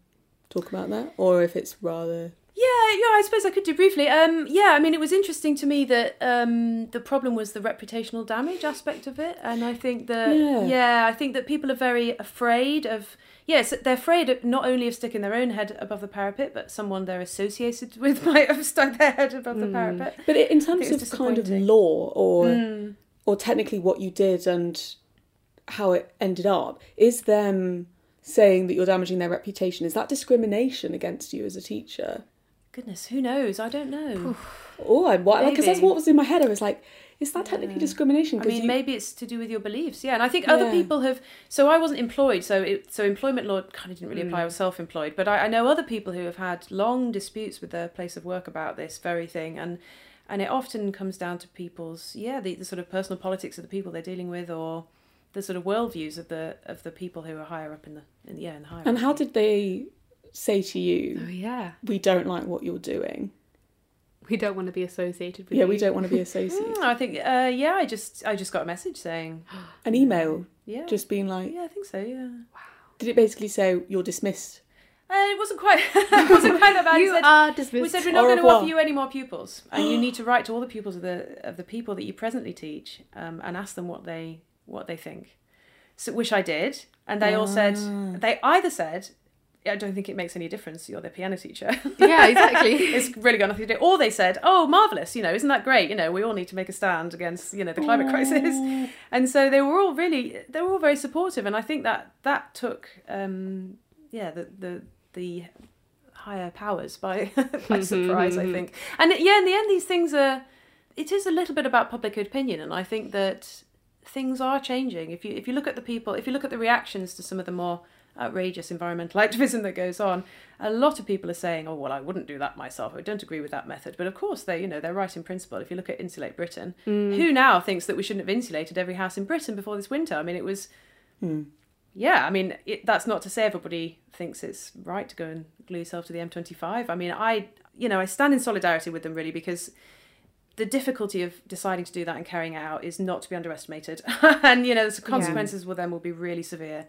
talk about that or if it's rather Yeah, yeah, I suppose I could do briefly. Um, yeah, I mean, it was interesting to me that um, the problem was the reputational damage aspect of it, and I think that Yeah. yeah, I think that people are very afraid of. Yes, they're afraid of not only of sticking their own head above the parapet, but someone they're associated with might have stuck their head above the parapet. but in terms of kind of law or Mm. or technically what you did and how it ended up is them saying that you're damaging their reputation is that discrimination against you as a teacher Goodness, who knows? I don't know. oh I because that's what was in my head I was like is that technically discrimination I mean, you- maybe it's to do with your beliefs, yeah. And I think other people have. So I wasn't employed, so it, so employment law kind of didn't really Mm. apply. I was self-employed, but I, I know other people who have had long disputes with their place of work about this very thing, and and it often comes down to people's yeah the, the sort of personal politics of the people they're dealing with, or the sort of worldviews of the of the people who are higher up in the in the yeah in the hierarchy. and how did they say to you, Oh yeah. we don't like what you're doing We don't want to be associated with yeah you. we don't want to be associated Mm, I think uh, yeah, I just I just got a message saying an email yeah, just being like yeah, I think so, yeah. Wow. Did it basically say you're dismissed Uh, it wasn't quite it wasn't quite that bad. You said- are dismissed. We said we're not going to offer you any more pupils, and you need to write to all the pupils of the of the people that you presently teach, um, and ask them what they what they think. So, which I did, and they all said they either said, "I don't think it makes any difference. You're their piano teacher." yeah, exactly. it's really got nothing to do. Or they said, "Oh, marvelous! You know, isn't that great? You know, we all need to make a stand against you know the climate crisis." And so they were all really they were all very supportive, and I think that that took um, yeah the the the higher powers by by surprise. I think, and yeah, in the end, these things are. It is a little bit about public opinion, and I think that things are changing. If you if you look at the people, if you look at the reactions to some of the more outrageous environmental activism that goes on, a lot of people are saying, "Oh well, I wouldn't do that myself. I don't agree with that method." But of course, they you know they're right in principle. If you look at Insulate Britain, mm. who now thinks that we shouldn't have insulated every house in Britain before this winter? I mean, it was. Hmm. Yeah, I mean, it, that's not to say everybody thinks it's right to go and glue yourself to the M25. I mean, I, you know, I stand in solidarity with them really because the difficulty of deciding to do that and carrying it out is not to be underestimated. and you know, the consequences will then will be really severe.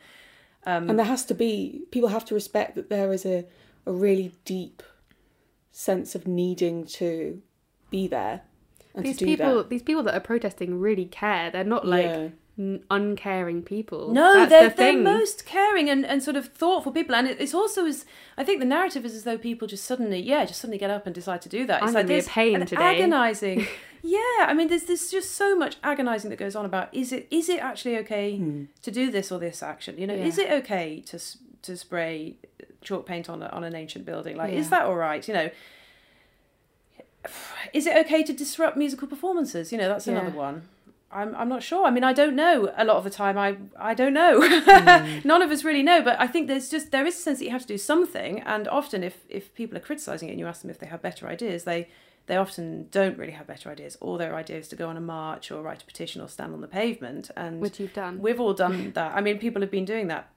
Um, and there has to be people have to respect that there is a, a really deep sense of needing to be there and these to do people, that. these people that are protesting really care. They're not like Yeah. n- uncaring people. No, That's they're, the they're thing. most caring and, and sort of thoughtful people. And it, it's also as I think the narrative is as though people just suddenly, yeah, just suddenly get up and decide to do that. I'm it's gonna like be a there's pain an today. agonizing. yeah, I mean, there's there's just so much agonizing that goes on about is it is it actually okay Hmm. to do this or this action? You know, Yeah. is it okay to to spray chalk paint on a, on an ancient building? Like, is that all right? You know. Is it okay to disrupt musical performances? You know, that's another Yeah. one. I'm I'm not sure. I mean, I don't know. A lot of the time, I I don't know. Hmm. None of us really know. But I think there's just there is a sense that you have to do something. And often, if if people are criticizing it and you ask them if they have better ideas, they they often don't really have better ideas. All their ideas to go on a march or write a petition or stand on the pavement. And which you've done. we've all done that. I mean, people have been doing that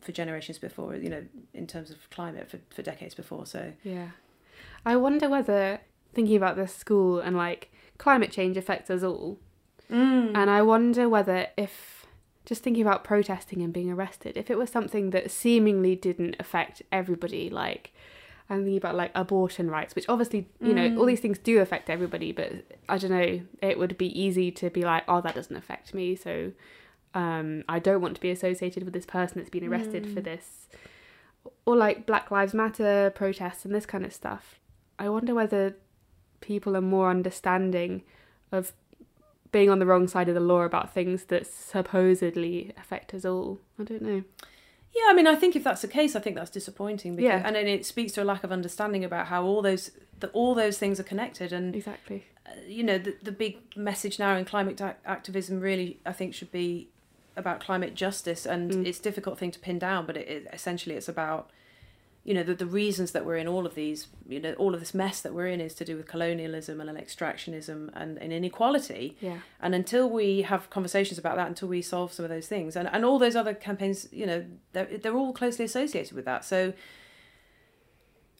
for generations before. You know, in terms of climate for for decades before. So Yeah. I wonder whether thinking about this school and like climate change affects us all. Mm. And I wonder whether if just thinking about protesting and being arrested, if it was something that seemingly didn't affect everybody, like I'm thinking about like abortion rights, which obviously, you know, all these things do affect everybody, but I don't know, it would be easy to be like, oh, that doesn't affect me, so um, I don't want to be associated with this person that's been arrested for this. Or like Black Lives Matter protests and this kind of stuff. I wonder whether people are more understanding of being on the wrong side of the law about things that supposedly affect us all. I don't know. Yeah, I mean, I think if that's the case, I think that's disappointing. Because, Yeah. and then it speaks to a lack of understanding about how all those all those things are connected. And Exactly. uh, you know, the the big message now in climate ac- activism really, I think, should be about climate justice. And Mm. it's a difficult thing to pin down, but it, it essentially it's about you know the, the reasons that we're in all of these you know all of this mess that we're in is to do with colonialism and extractionism and, and inequality Yeah. and until we have conversations about that, until we solve some of those things, and, and all those other campaigns, you know, they're, they're all closely associated with that. So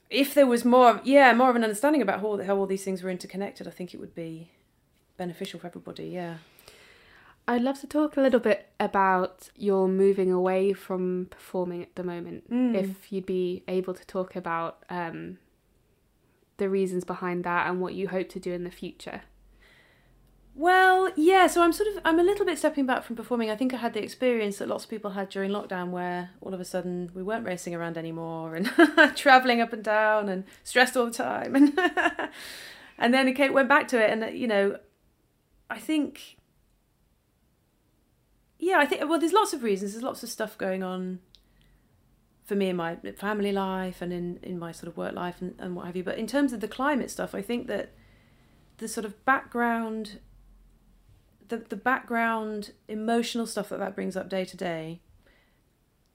if there was more, yeah, more of an understanding about how, how all these things were interconnected, I think it would be beneficial for everybody. Yeah. I'd love to talk a little bit about your moving away from performing at the moment. Mm. If you'd be able to talk about um, the reasons behind that and what you hope to do in the future. Well, yeah. So I'm sort of I'm a little bit stepping back from performing. I think I had the experience that lots of people had during lockdown, where all of a sudden we weren't racing around anymore and traveling up and down and stressed all the time, and and then it came, went back to it, and you know, I think, yeah, I think well, there's lots of reasons. There's lots of stuff going on for me in my family life and in in my sort of work life and, and what have you. But in terms of the climate stuff, I think that the sort of background the the background emotional stuff that that brings up day to day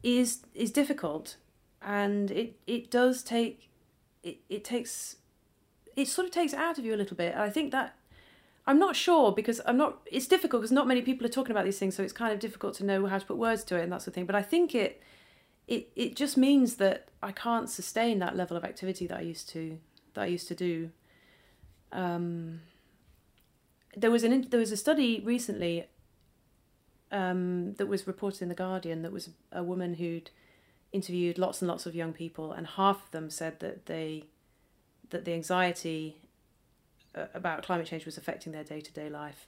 is is difficult and it it does take it, it takes it sort of takes out of you a little bit i think that i'm not sure because i'm not it's difficult because not many people are talking about these things so it's kind of difficult to know how to put words to it and that sort of thing. But i think it it it just means that i can't sustain that level of activity that i used to that i used to do. Um there was an there was a study recently um, that was reported in the Guardian that was a woman who'd interviewed lots and lots of young people, and half of them said that they that the anxiety about climate change was affecting their day to day life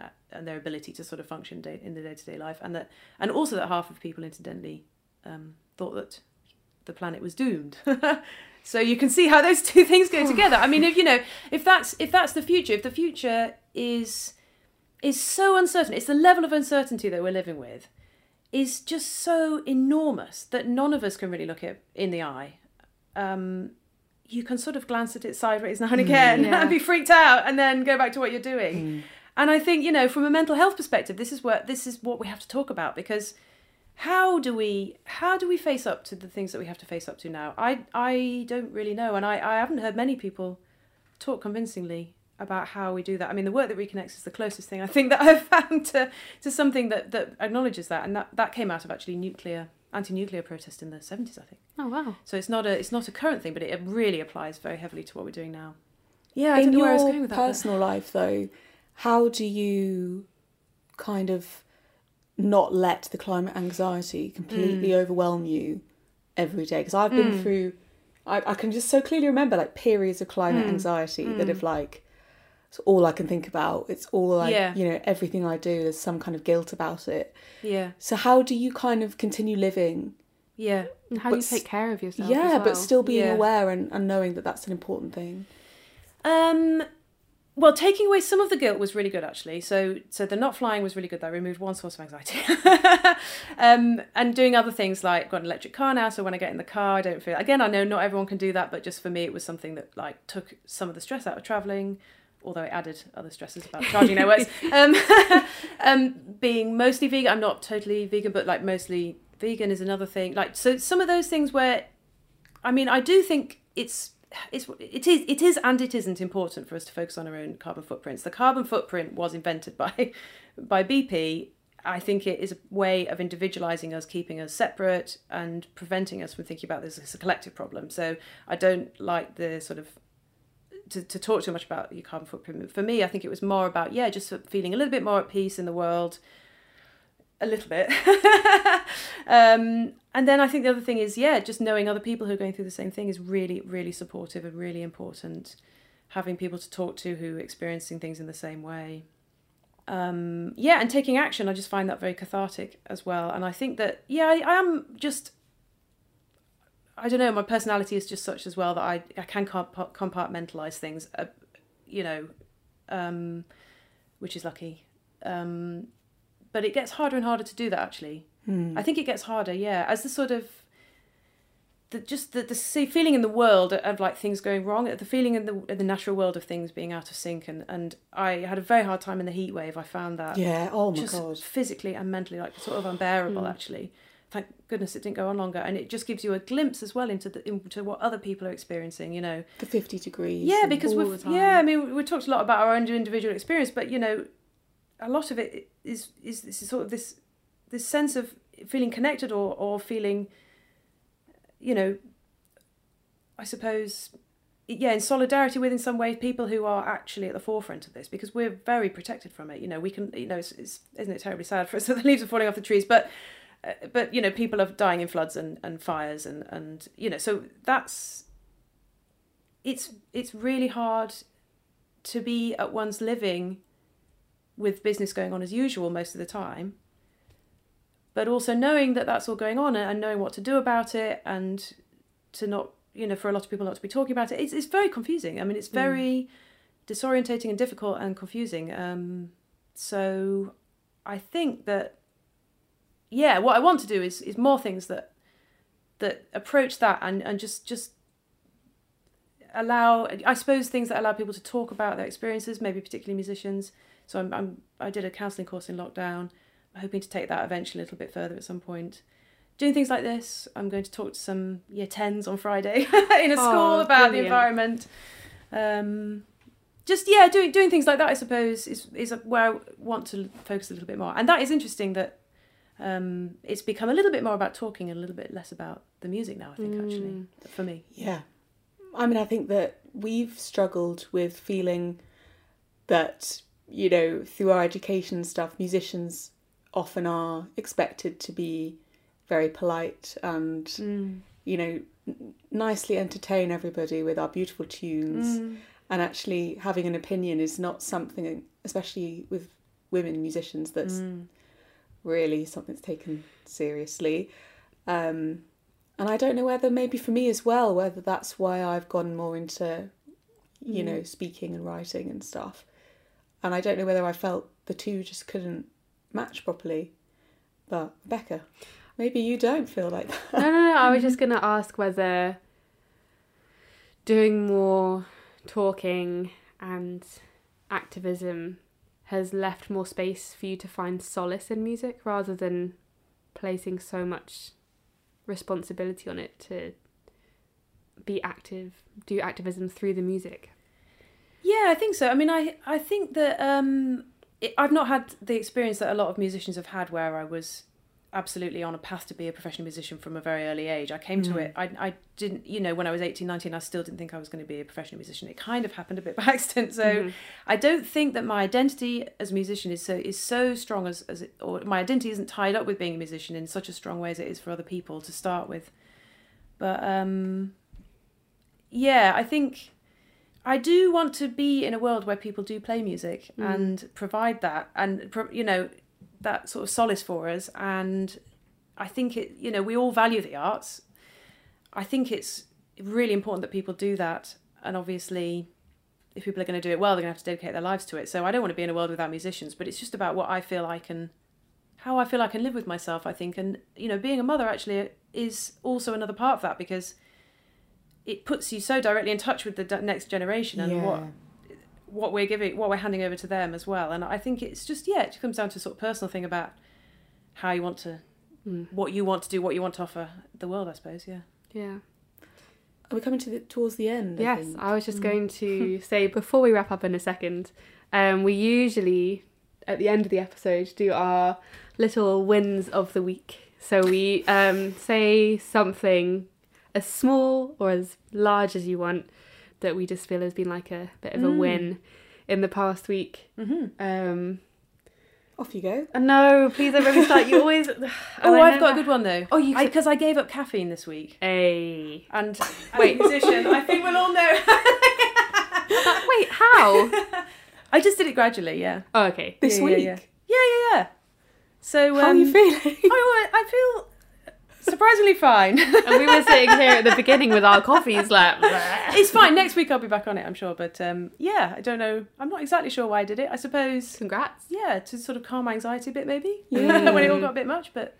uh, and their ability to sort of function day, in the day to day life, and that and also that half of people incidentally um, thought that the planet was doomed. so you can see how those two things go together. I mean, if you know, if that's if that's the future, if the future is is so uncertain, it's the level of uncertainty that we're living with is just so enormous that none of us can really look it in the eye. Um, you can sort of glance at it sideways now and hmm, again yeah. and be freaked out, and then go back to what you're doing. Hmm. And I think you know, from a mental health perspective, this is what this is what we have to talk about because how do we how do we face up to the things that we have to face up to now? I i don't really know. And i i haven't heard many people talk convincingly about how we do that. I mean the work that reconnects is the closest thing i think that i've found to to something that that acknowledges that. And that that came out of actually nuclear anti-nuclear protest in the 70s i think Oh wow. so it's not a it's not a current thing but it really applies very heavily to what we're doing now Yeah, I in don't know your where I was going with that. but- personal life though how do you kind of not let the climate anxiety completely Mm. overwhelm you every day because i've been Mm. through I, I can just so clearly remember like periods of climate Mm. anxiety that Mm. have like it's all i can think about it's all like Yeah. you know everything i do there's some kind of guilt about it Yeah, so how do you kind of continue living yeah. And how do you take care of yourself? yeah as well? but still being Yeah. aware and, and knowing that that's an important thing Um, well, taking away some of the guilt was really good actually. So, so the not flying was really good. That removed one source of anxiety. um, and doing other things like got an electric car now, so when I get in the car, I don't feel. Again, I know not everyone can do that, but just for me, it was something that like took some of the stress out of traveling. Although it added other stresses about charging networks. Um, um, being mostly vegan, I'm not totally vegan, but like mostly vegan is another thing. Like so, some of those things where, I mean, I do think it's it's it is it is and it isn't important for us to focus on our own carbon footprints. The carbon footprint was invented by by BP. I think it is a way of individualizing us, keeping us separate, and preventing us from thinking about this as a collective problem. So I don't like the sort of to, to talk too much about your carbon footprint. For me, I think it was more about yeah, just feeling a little bit more at peace in the world, a little bit. um, and then I think the other thing is, yeah, just knowing other people who are going through the same thing is really, really supportive and really important. Having people to talk to who are experiencing things in the same way. Um, yeah, and taking action, I just find that very cathartic as well. And I think that, yeah, I, I am just, I don't know, my personality is just such as well that I, I can compartmentalize things, uh, you know, um, which is lucky. Um, but it gets harder and harder to do that actually. Hmm. I think it gets harder, yeah, as the sort of the just the the see, feeling in the world of like things going wrong, the feeling in the in the natural world of things being out of sync, and and I had a very hard time in the heat wave. I found that yeah oh my god physically and mentally like sort of unbearable Mm. actually. Thank goodness it didn't go on longer, and it just gives you a glimpse as well into the into what other people are experiencing. You know, the 50 degrees yeah, because we've yeah, I mean we talked a lot about our own individual experience, but you know, a lot of it is is this sort of this this sense of feeling connected or or feeling, you know, I suppose, yeah, in solidarity with in some ways people who are actually at the forefront of this because we're very protected from it. You know, we can you know, it's, it's isn't it terribly sad for us that the leaves are falling off the trees, but. Uh, but you know, people are dying in floods and, and fires and, and you know, so that's it's it's really hard to be at one's living with business going on as usual most of the time but also knowing that that's all going on and knowing what to do about it and to not you know for a lot of people not to be talking about it it's, it's very confusing. I mean it's very disorientating and difficult and confusing. Um, so i think that yeah what i want to do is is more things that that approach that and and just just allow i suppose things that allow people to talk about their experiences maybe particularly musicians. So i'm, I'm i did a counselling course in lockdown i'm hoping to take that eventually a little bit further at some point. Doing things like this i'm going to talk to some year 10s on friday in a school Oh, about the environment. Um just yeah doing doing things like that i suppose is is where i want to focus a little bit more. And that is interesting that um it's become a little bit more about talking and a little bit less about the music now i think actually Mm. for me Yeah. I mean, I think that we've struggled with feeling that, you know, through our education stuff, musicians often are expected to be very polite and, Mm. you know, nicely entertain everybody with our beautiful tunes. Mm. And actually, having an opinion is not something, especially with women musicians, that's Mm. Really something that's taken seriously. Um, and I don't know whether maybe for me as well, whether that's why I've gone more into, you Mm. know, speaking and writing and stuff. And I don't know whether I felt the two just couldn't match properly. But Becca, maybe you don't feel like that. no, no, no. I was just going to ask whether doing more talking and activism has left more space for you to find solace in music rather than placing so much responsibility on it to be active, do activism through the music. Yeah, I think so. I mean, I I think that um, it, I've not had the experience that a lot of musicians have had, where I was absolutely on a path to be a professional musician from a very early age. I came to Mm. it. I, I didn't, you know, when I was 18, 19, I still didn't think I was going to be a professional musician. It kind of happened a bit by accident. So Mhm. I don't think that my identity as a musician is so is so strong as as it, or my identity isn't tied up with being a musician in such a strong way as it is for other people to start with. But um, yeah, I think I do want to be in a world where people do play music Mm. and provide that and you know that sort of solace for us. And I think it you know we all value the arts. I think it's really important that people do that. And obviously, if people are going to do it well, they're going to have to dedicate their lives to it. So I don't want to be in a world without musicians, but it's just about what I feel I can, how I feel I can live with myself. I think, and you know, being a mother actually is also another part of that because it puts you so directly in touch with the next generation and what what we're giving, what we're handing over to them as well. And I think it's just yeah, it comes down to a sort of personal thing about how you want to, Mm. what you want to do, what you want to offer the world. I suppose, yeah. Yeah. Are we coming to the, towards the end? I Yes, think? I was just Mm. going to say before we wrap up in a second, um, we usually at the end of the episode do our little wins of the week. So we um, say something as small or as large as you want that we just feel has been like a bit of a Mm. win in the past week. Mm-hmm. Um, Off you go. uh, no, please don't make me start. You always. and Oh, I I've got a good one though. Oh, you because I, gave up caffeine this week. Hey. And Wait. as musician, I think we'll all know. Wait, how? I just did it gradually, yeah. Oh, okay. This Yeah, week. yeah, yeah, yeah, yeah. So um, How are you feeling? I, I feel surprisingly fine. And we were sitting here at the beginning with our coffees, like. it's fine. Next week I'll be back on it, I'm sure. But um, yeah, I don't know. I'm not exactly sure why I did it. I suppose, Congrats. yeah, to sort of calm my anxiety a bit, maybe Yeah. when it all got a bit much. But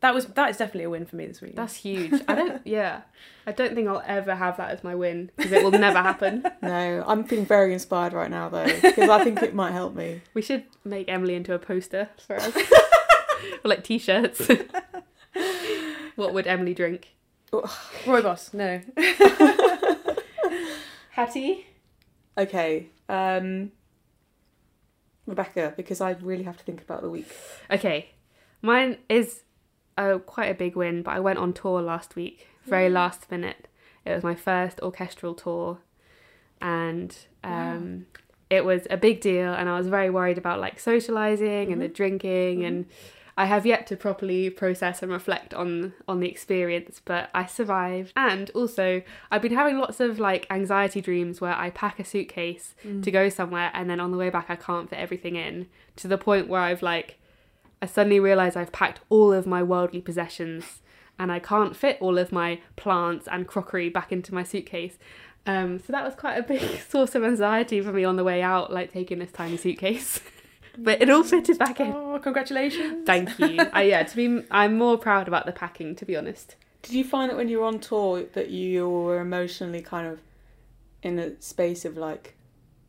that was that is definitely a win for me this week. That's huge. I don't. Yeah, I don't think I'll ever have that as my win because it will never happen. No, I'm feeling very inspired right now though because I think it might help me. We should make Emily into a poster for us, or like t-shirts. What would Emily drink? Rooibos. No. Hattie. Okay, um, Rebecca, because I really have to think about the week. Okay, mine is uh, quite a big win, but I went on tour last week, very last minute. It was my first orchestral tour, and um, it was a big deal. And I was very worried about like socializing and the drinking, and I have yet to properly process and reflect on on the experience. But I survived, and also I've been having lots of like anxiety dreams where I pack a suitcase to go somewhere, and then on the way back I can't fit everything in to the point where I've like I suddenly realise I've packed all of my worldly possessions and I can't fit all of my plants and crockery back into my suitcase. Um, so that was quite a big source of anxiety for me on the way out, like taking this tiny suitcase. but it all fitted back in. Oh, congratulations. Thank you. I, yeah, to be, I'm more proud about the packing, to be honest. Did you find that when you were on tour that you were emotionally kind of in a space of like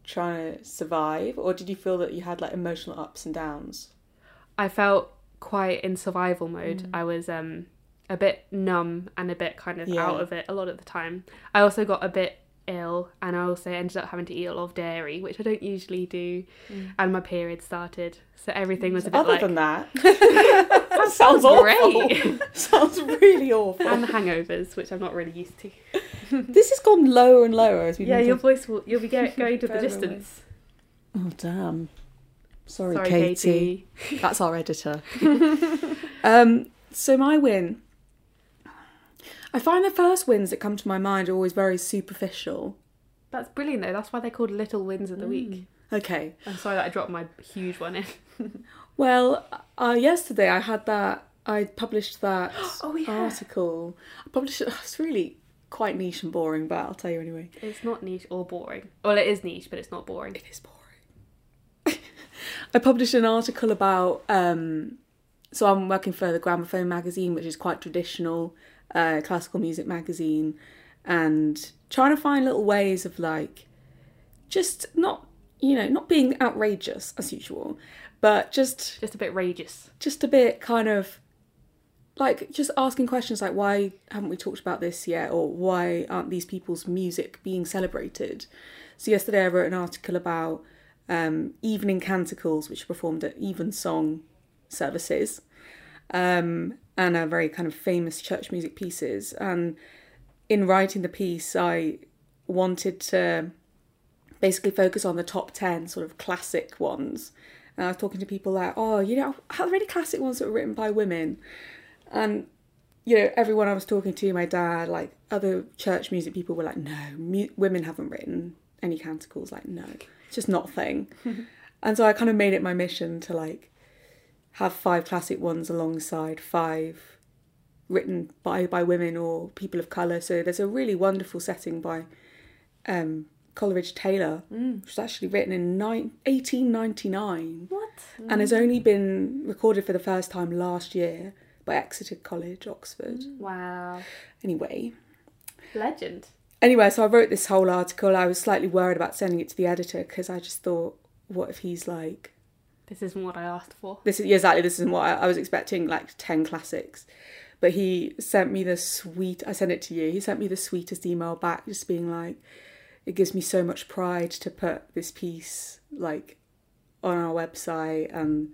trying to survive, or did you feel that you had like emotional ups and downs? I felt quite in survival mode. Mm. I was um, a bit numb and a bit kind of Yeah. out of it a lot of the time. I also got a bit ill and I also ended up having to eat a lot of dairy, which I don't usually do. And my period started. So everything was a bit Other like than that, that sounds great. awful. sounds really awful. and hangovers, which I'm not really used to. this has gone lower and lower as we. Yeah, your voice will you'll be go- going to the Further away. distance. Oh damn! Sorry, Sorry, Katy. Katy. That's our editor. um, so my win. I find the first wins that come to my mind are always very superficial. That's brilliant though. That's why they're called little wins of the week. Okay. I'm sorry that I dropped my huge one in. Well, uh, yesterday I had that. I published that Oh, yeah. article. I published it. It's really quite niche and boring, but I'll tell you anyway. It's not niche or boring. Well, it is niche, but it's not boring. It is boring. I published an article about. Um, so I'm working for the Gramophone magazine, which is quite traditional uh, classical music magazine, and trying to find little ways of like, just not you know not being outrageous as usual, but just Just a bit rageous. just a bit kind of like just asking questions like why haven't we talked about this yet? or why aren't these people's music being celebrated? So yesterday i wrote an article about um, evening canticles which are performed at evensong services um, and are very kind of famous church music pieces. And in writing the piece, I wanted to basically focus on the top 10 sort of classic ones. And I was talking to people like, oh, you know, how many classic ones that were written by women? And, you know, everyone I was talking to, my dad, like other church music people were like, no, mu- women haven't written any canticles. Like, no, it's just not a thing. and so I kind of made it my mission to like have five classic ones alongside five written by by women or people of color. So there's a really wonderful setting by um, Coleridge Taylor, Mm. which was actually written in nine, 1899 What? and has only been recorded for the first time last year by Exeter College, Oxford. Wow. Anyway, Legend. anyway, so I wrote this whole article. I was slightly worried about sending it to the editor because I just thought, what if he's like, This isn't what I asked for. this is exactly this isn't what I, I was expecting, like ten classics. But he sent me the sweet. I sent it to you. He sent me the sweetest email back, just being like, "It gives me so much pride to put this piece like on our website." And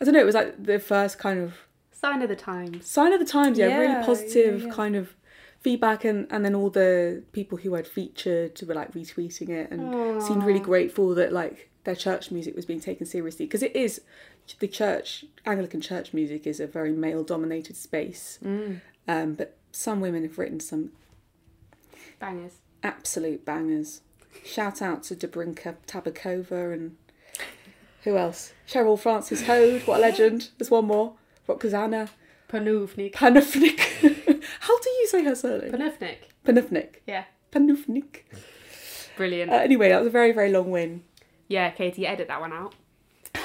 I don't know. It was like the first kind of Sign of the times. sign of the times. Yeah, Yeah, really positive yeah, yeah. kind of feedback, and and then all the people who I'd featured were like retweeting it and seemed really grateful that like their church music was being taken seriously because it is the church Anglican church music is a very male dominated space Mm. um, but some women have written some Bangers. absolute bangers shout out to Dobrinka Tabakova and who else Cheryl Frances-Hoad what a legend there's one more Roxana Panufnik. Panufnik how do you say her surname Panufnik. Panufnik Yeah. Panufnik Brilliant. uh, anyway that was a very very long win yeah, Katy, edit that one out.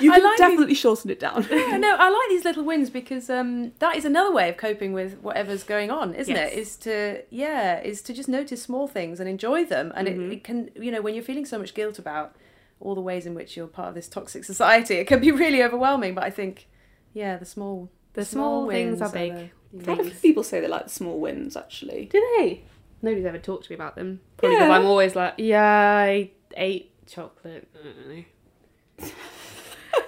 you can like definitely shorten it down Yeah, no, I like these little wins because um, that is another way of coping with whatever's going on, isn't Yes. it? Is to yeah, is to just notice small things and enjoy them, and Mhm. it, it can you know when you're feeling so much guilt about all the ways in which you're part of this toxic society, it can be really overwhelming. But I think yeah, the small The small things wins are big. A lot of Things. people say they like the small wins actually Do they? Nobody's ever talked to me about them. Probably because Yeah. I'm always like, yeah, I ate chocolate. I don't know.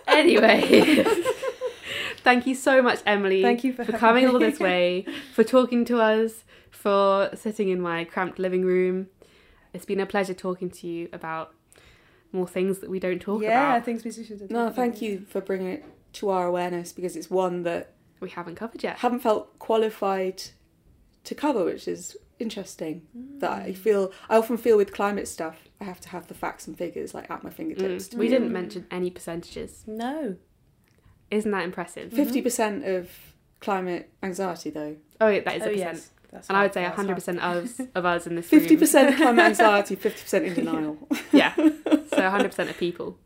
anyway, thank you so much, Emily. Thank you for for having coming all this way, for talking to us, for sitting in my cramped living room. It's been a pleasure talking to you about more things that we don't talk yeah, about. Yeah, things musicians. are No, thank about. you for bringing it to our awareness because it's one that We haven't covered yet. Haven't felt qualified to cover, which is interesting. That I feel I often feel with climate stuff, I have to have the facts and figures like at my fingertips. Mm. We didn't mention any percentages. No, Isn't that impressive? Fifty percent of climate anxiety, though. Oh, yeah, that is a oh, percent. yes. That's And I would say that's 100% of, of us in this room. Fifty percent climate anxiety, fifty percent in denial. Yeah. So 100% of people.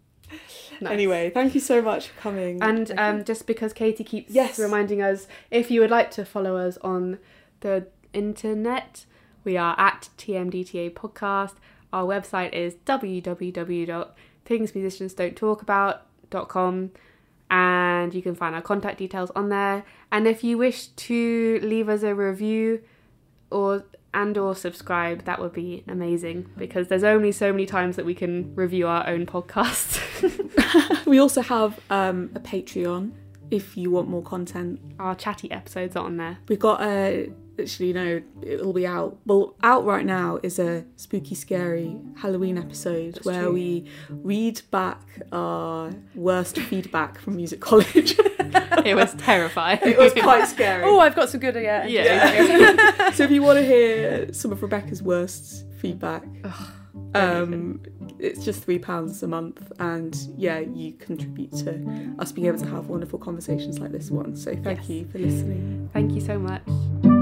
Nice. Anyway, thank you so much for coming. And um, just because Katy keeps Yes. reminding us, if you would like to follow us on the internet, we are at TMDTA Podcast. Our website is www.thingsmusiciansdon'ttalkabout.com and you can find our contact details on there. And if you wish to leave us a review or and or subscribe, that would be amazing because there's only so many times that we can review our own podcast. we also have um, a Patreon if you want more content. our chatty episodes are on there. We've got a literally no, it'll be out. Well, out right now is a spooky, scary Halloween episode That's where true. we read back our worst feedback from music college. It was terrifying. it was quite scary. Oh, I've got some good yeah. Yeah. so if you want to hear some of Rebecca's worst feedback, um, it's just three pounds a month, and yeah, you contribute to us being able to have wonderful conversations like this one. So thank Yes. you for listening. Thank you so much.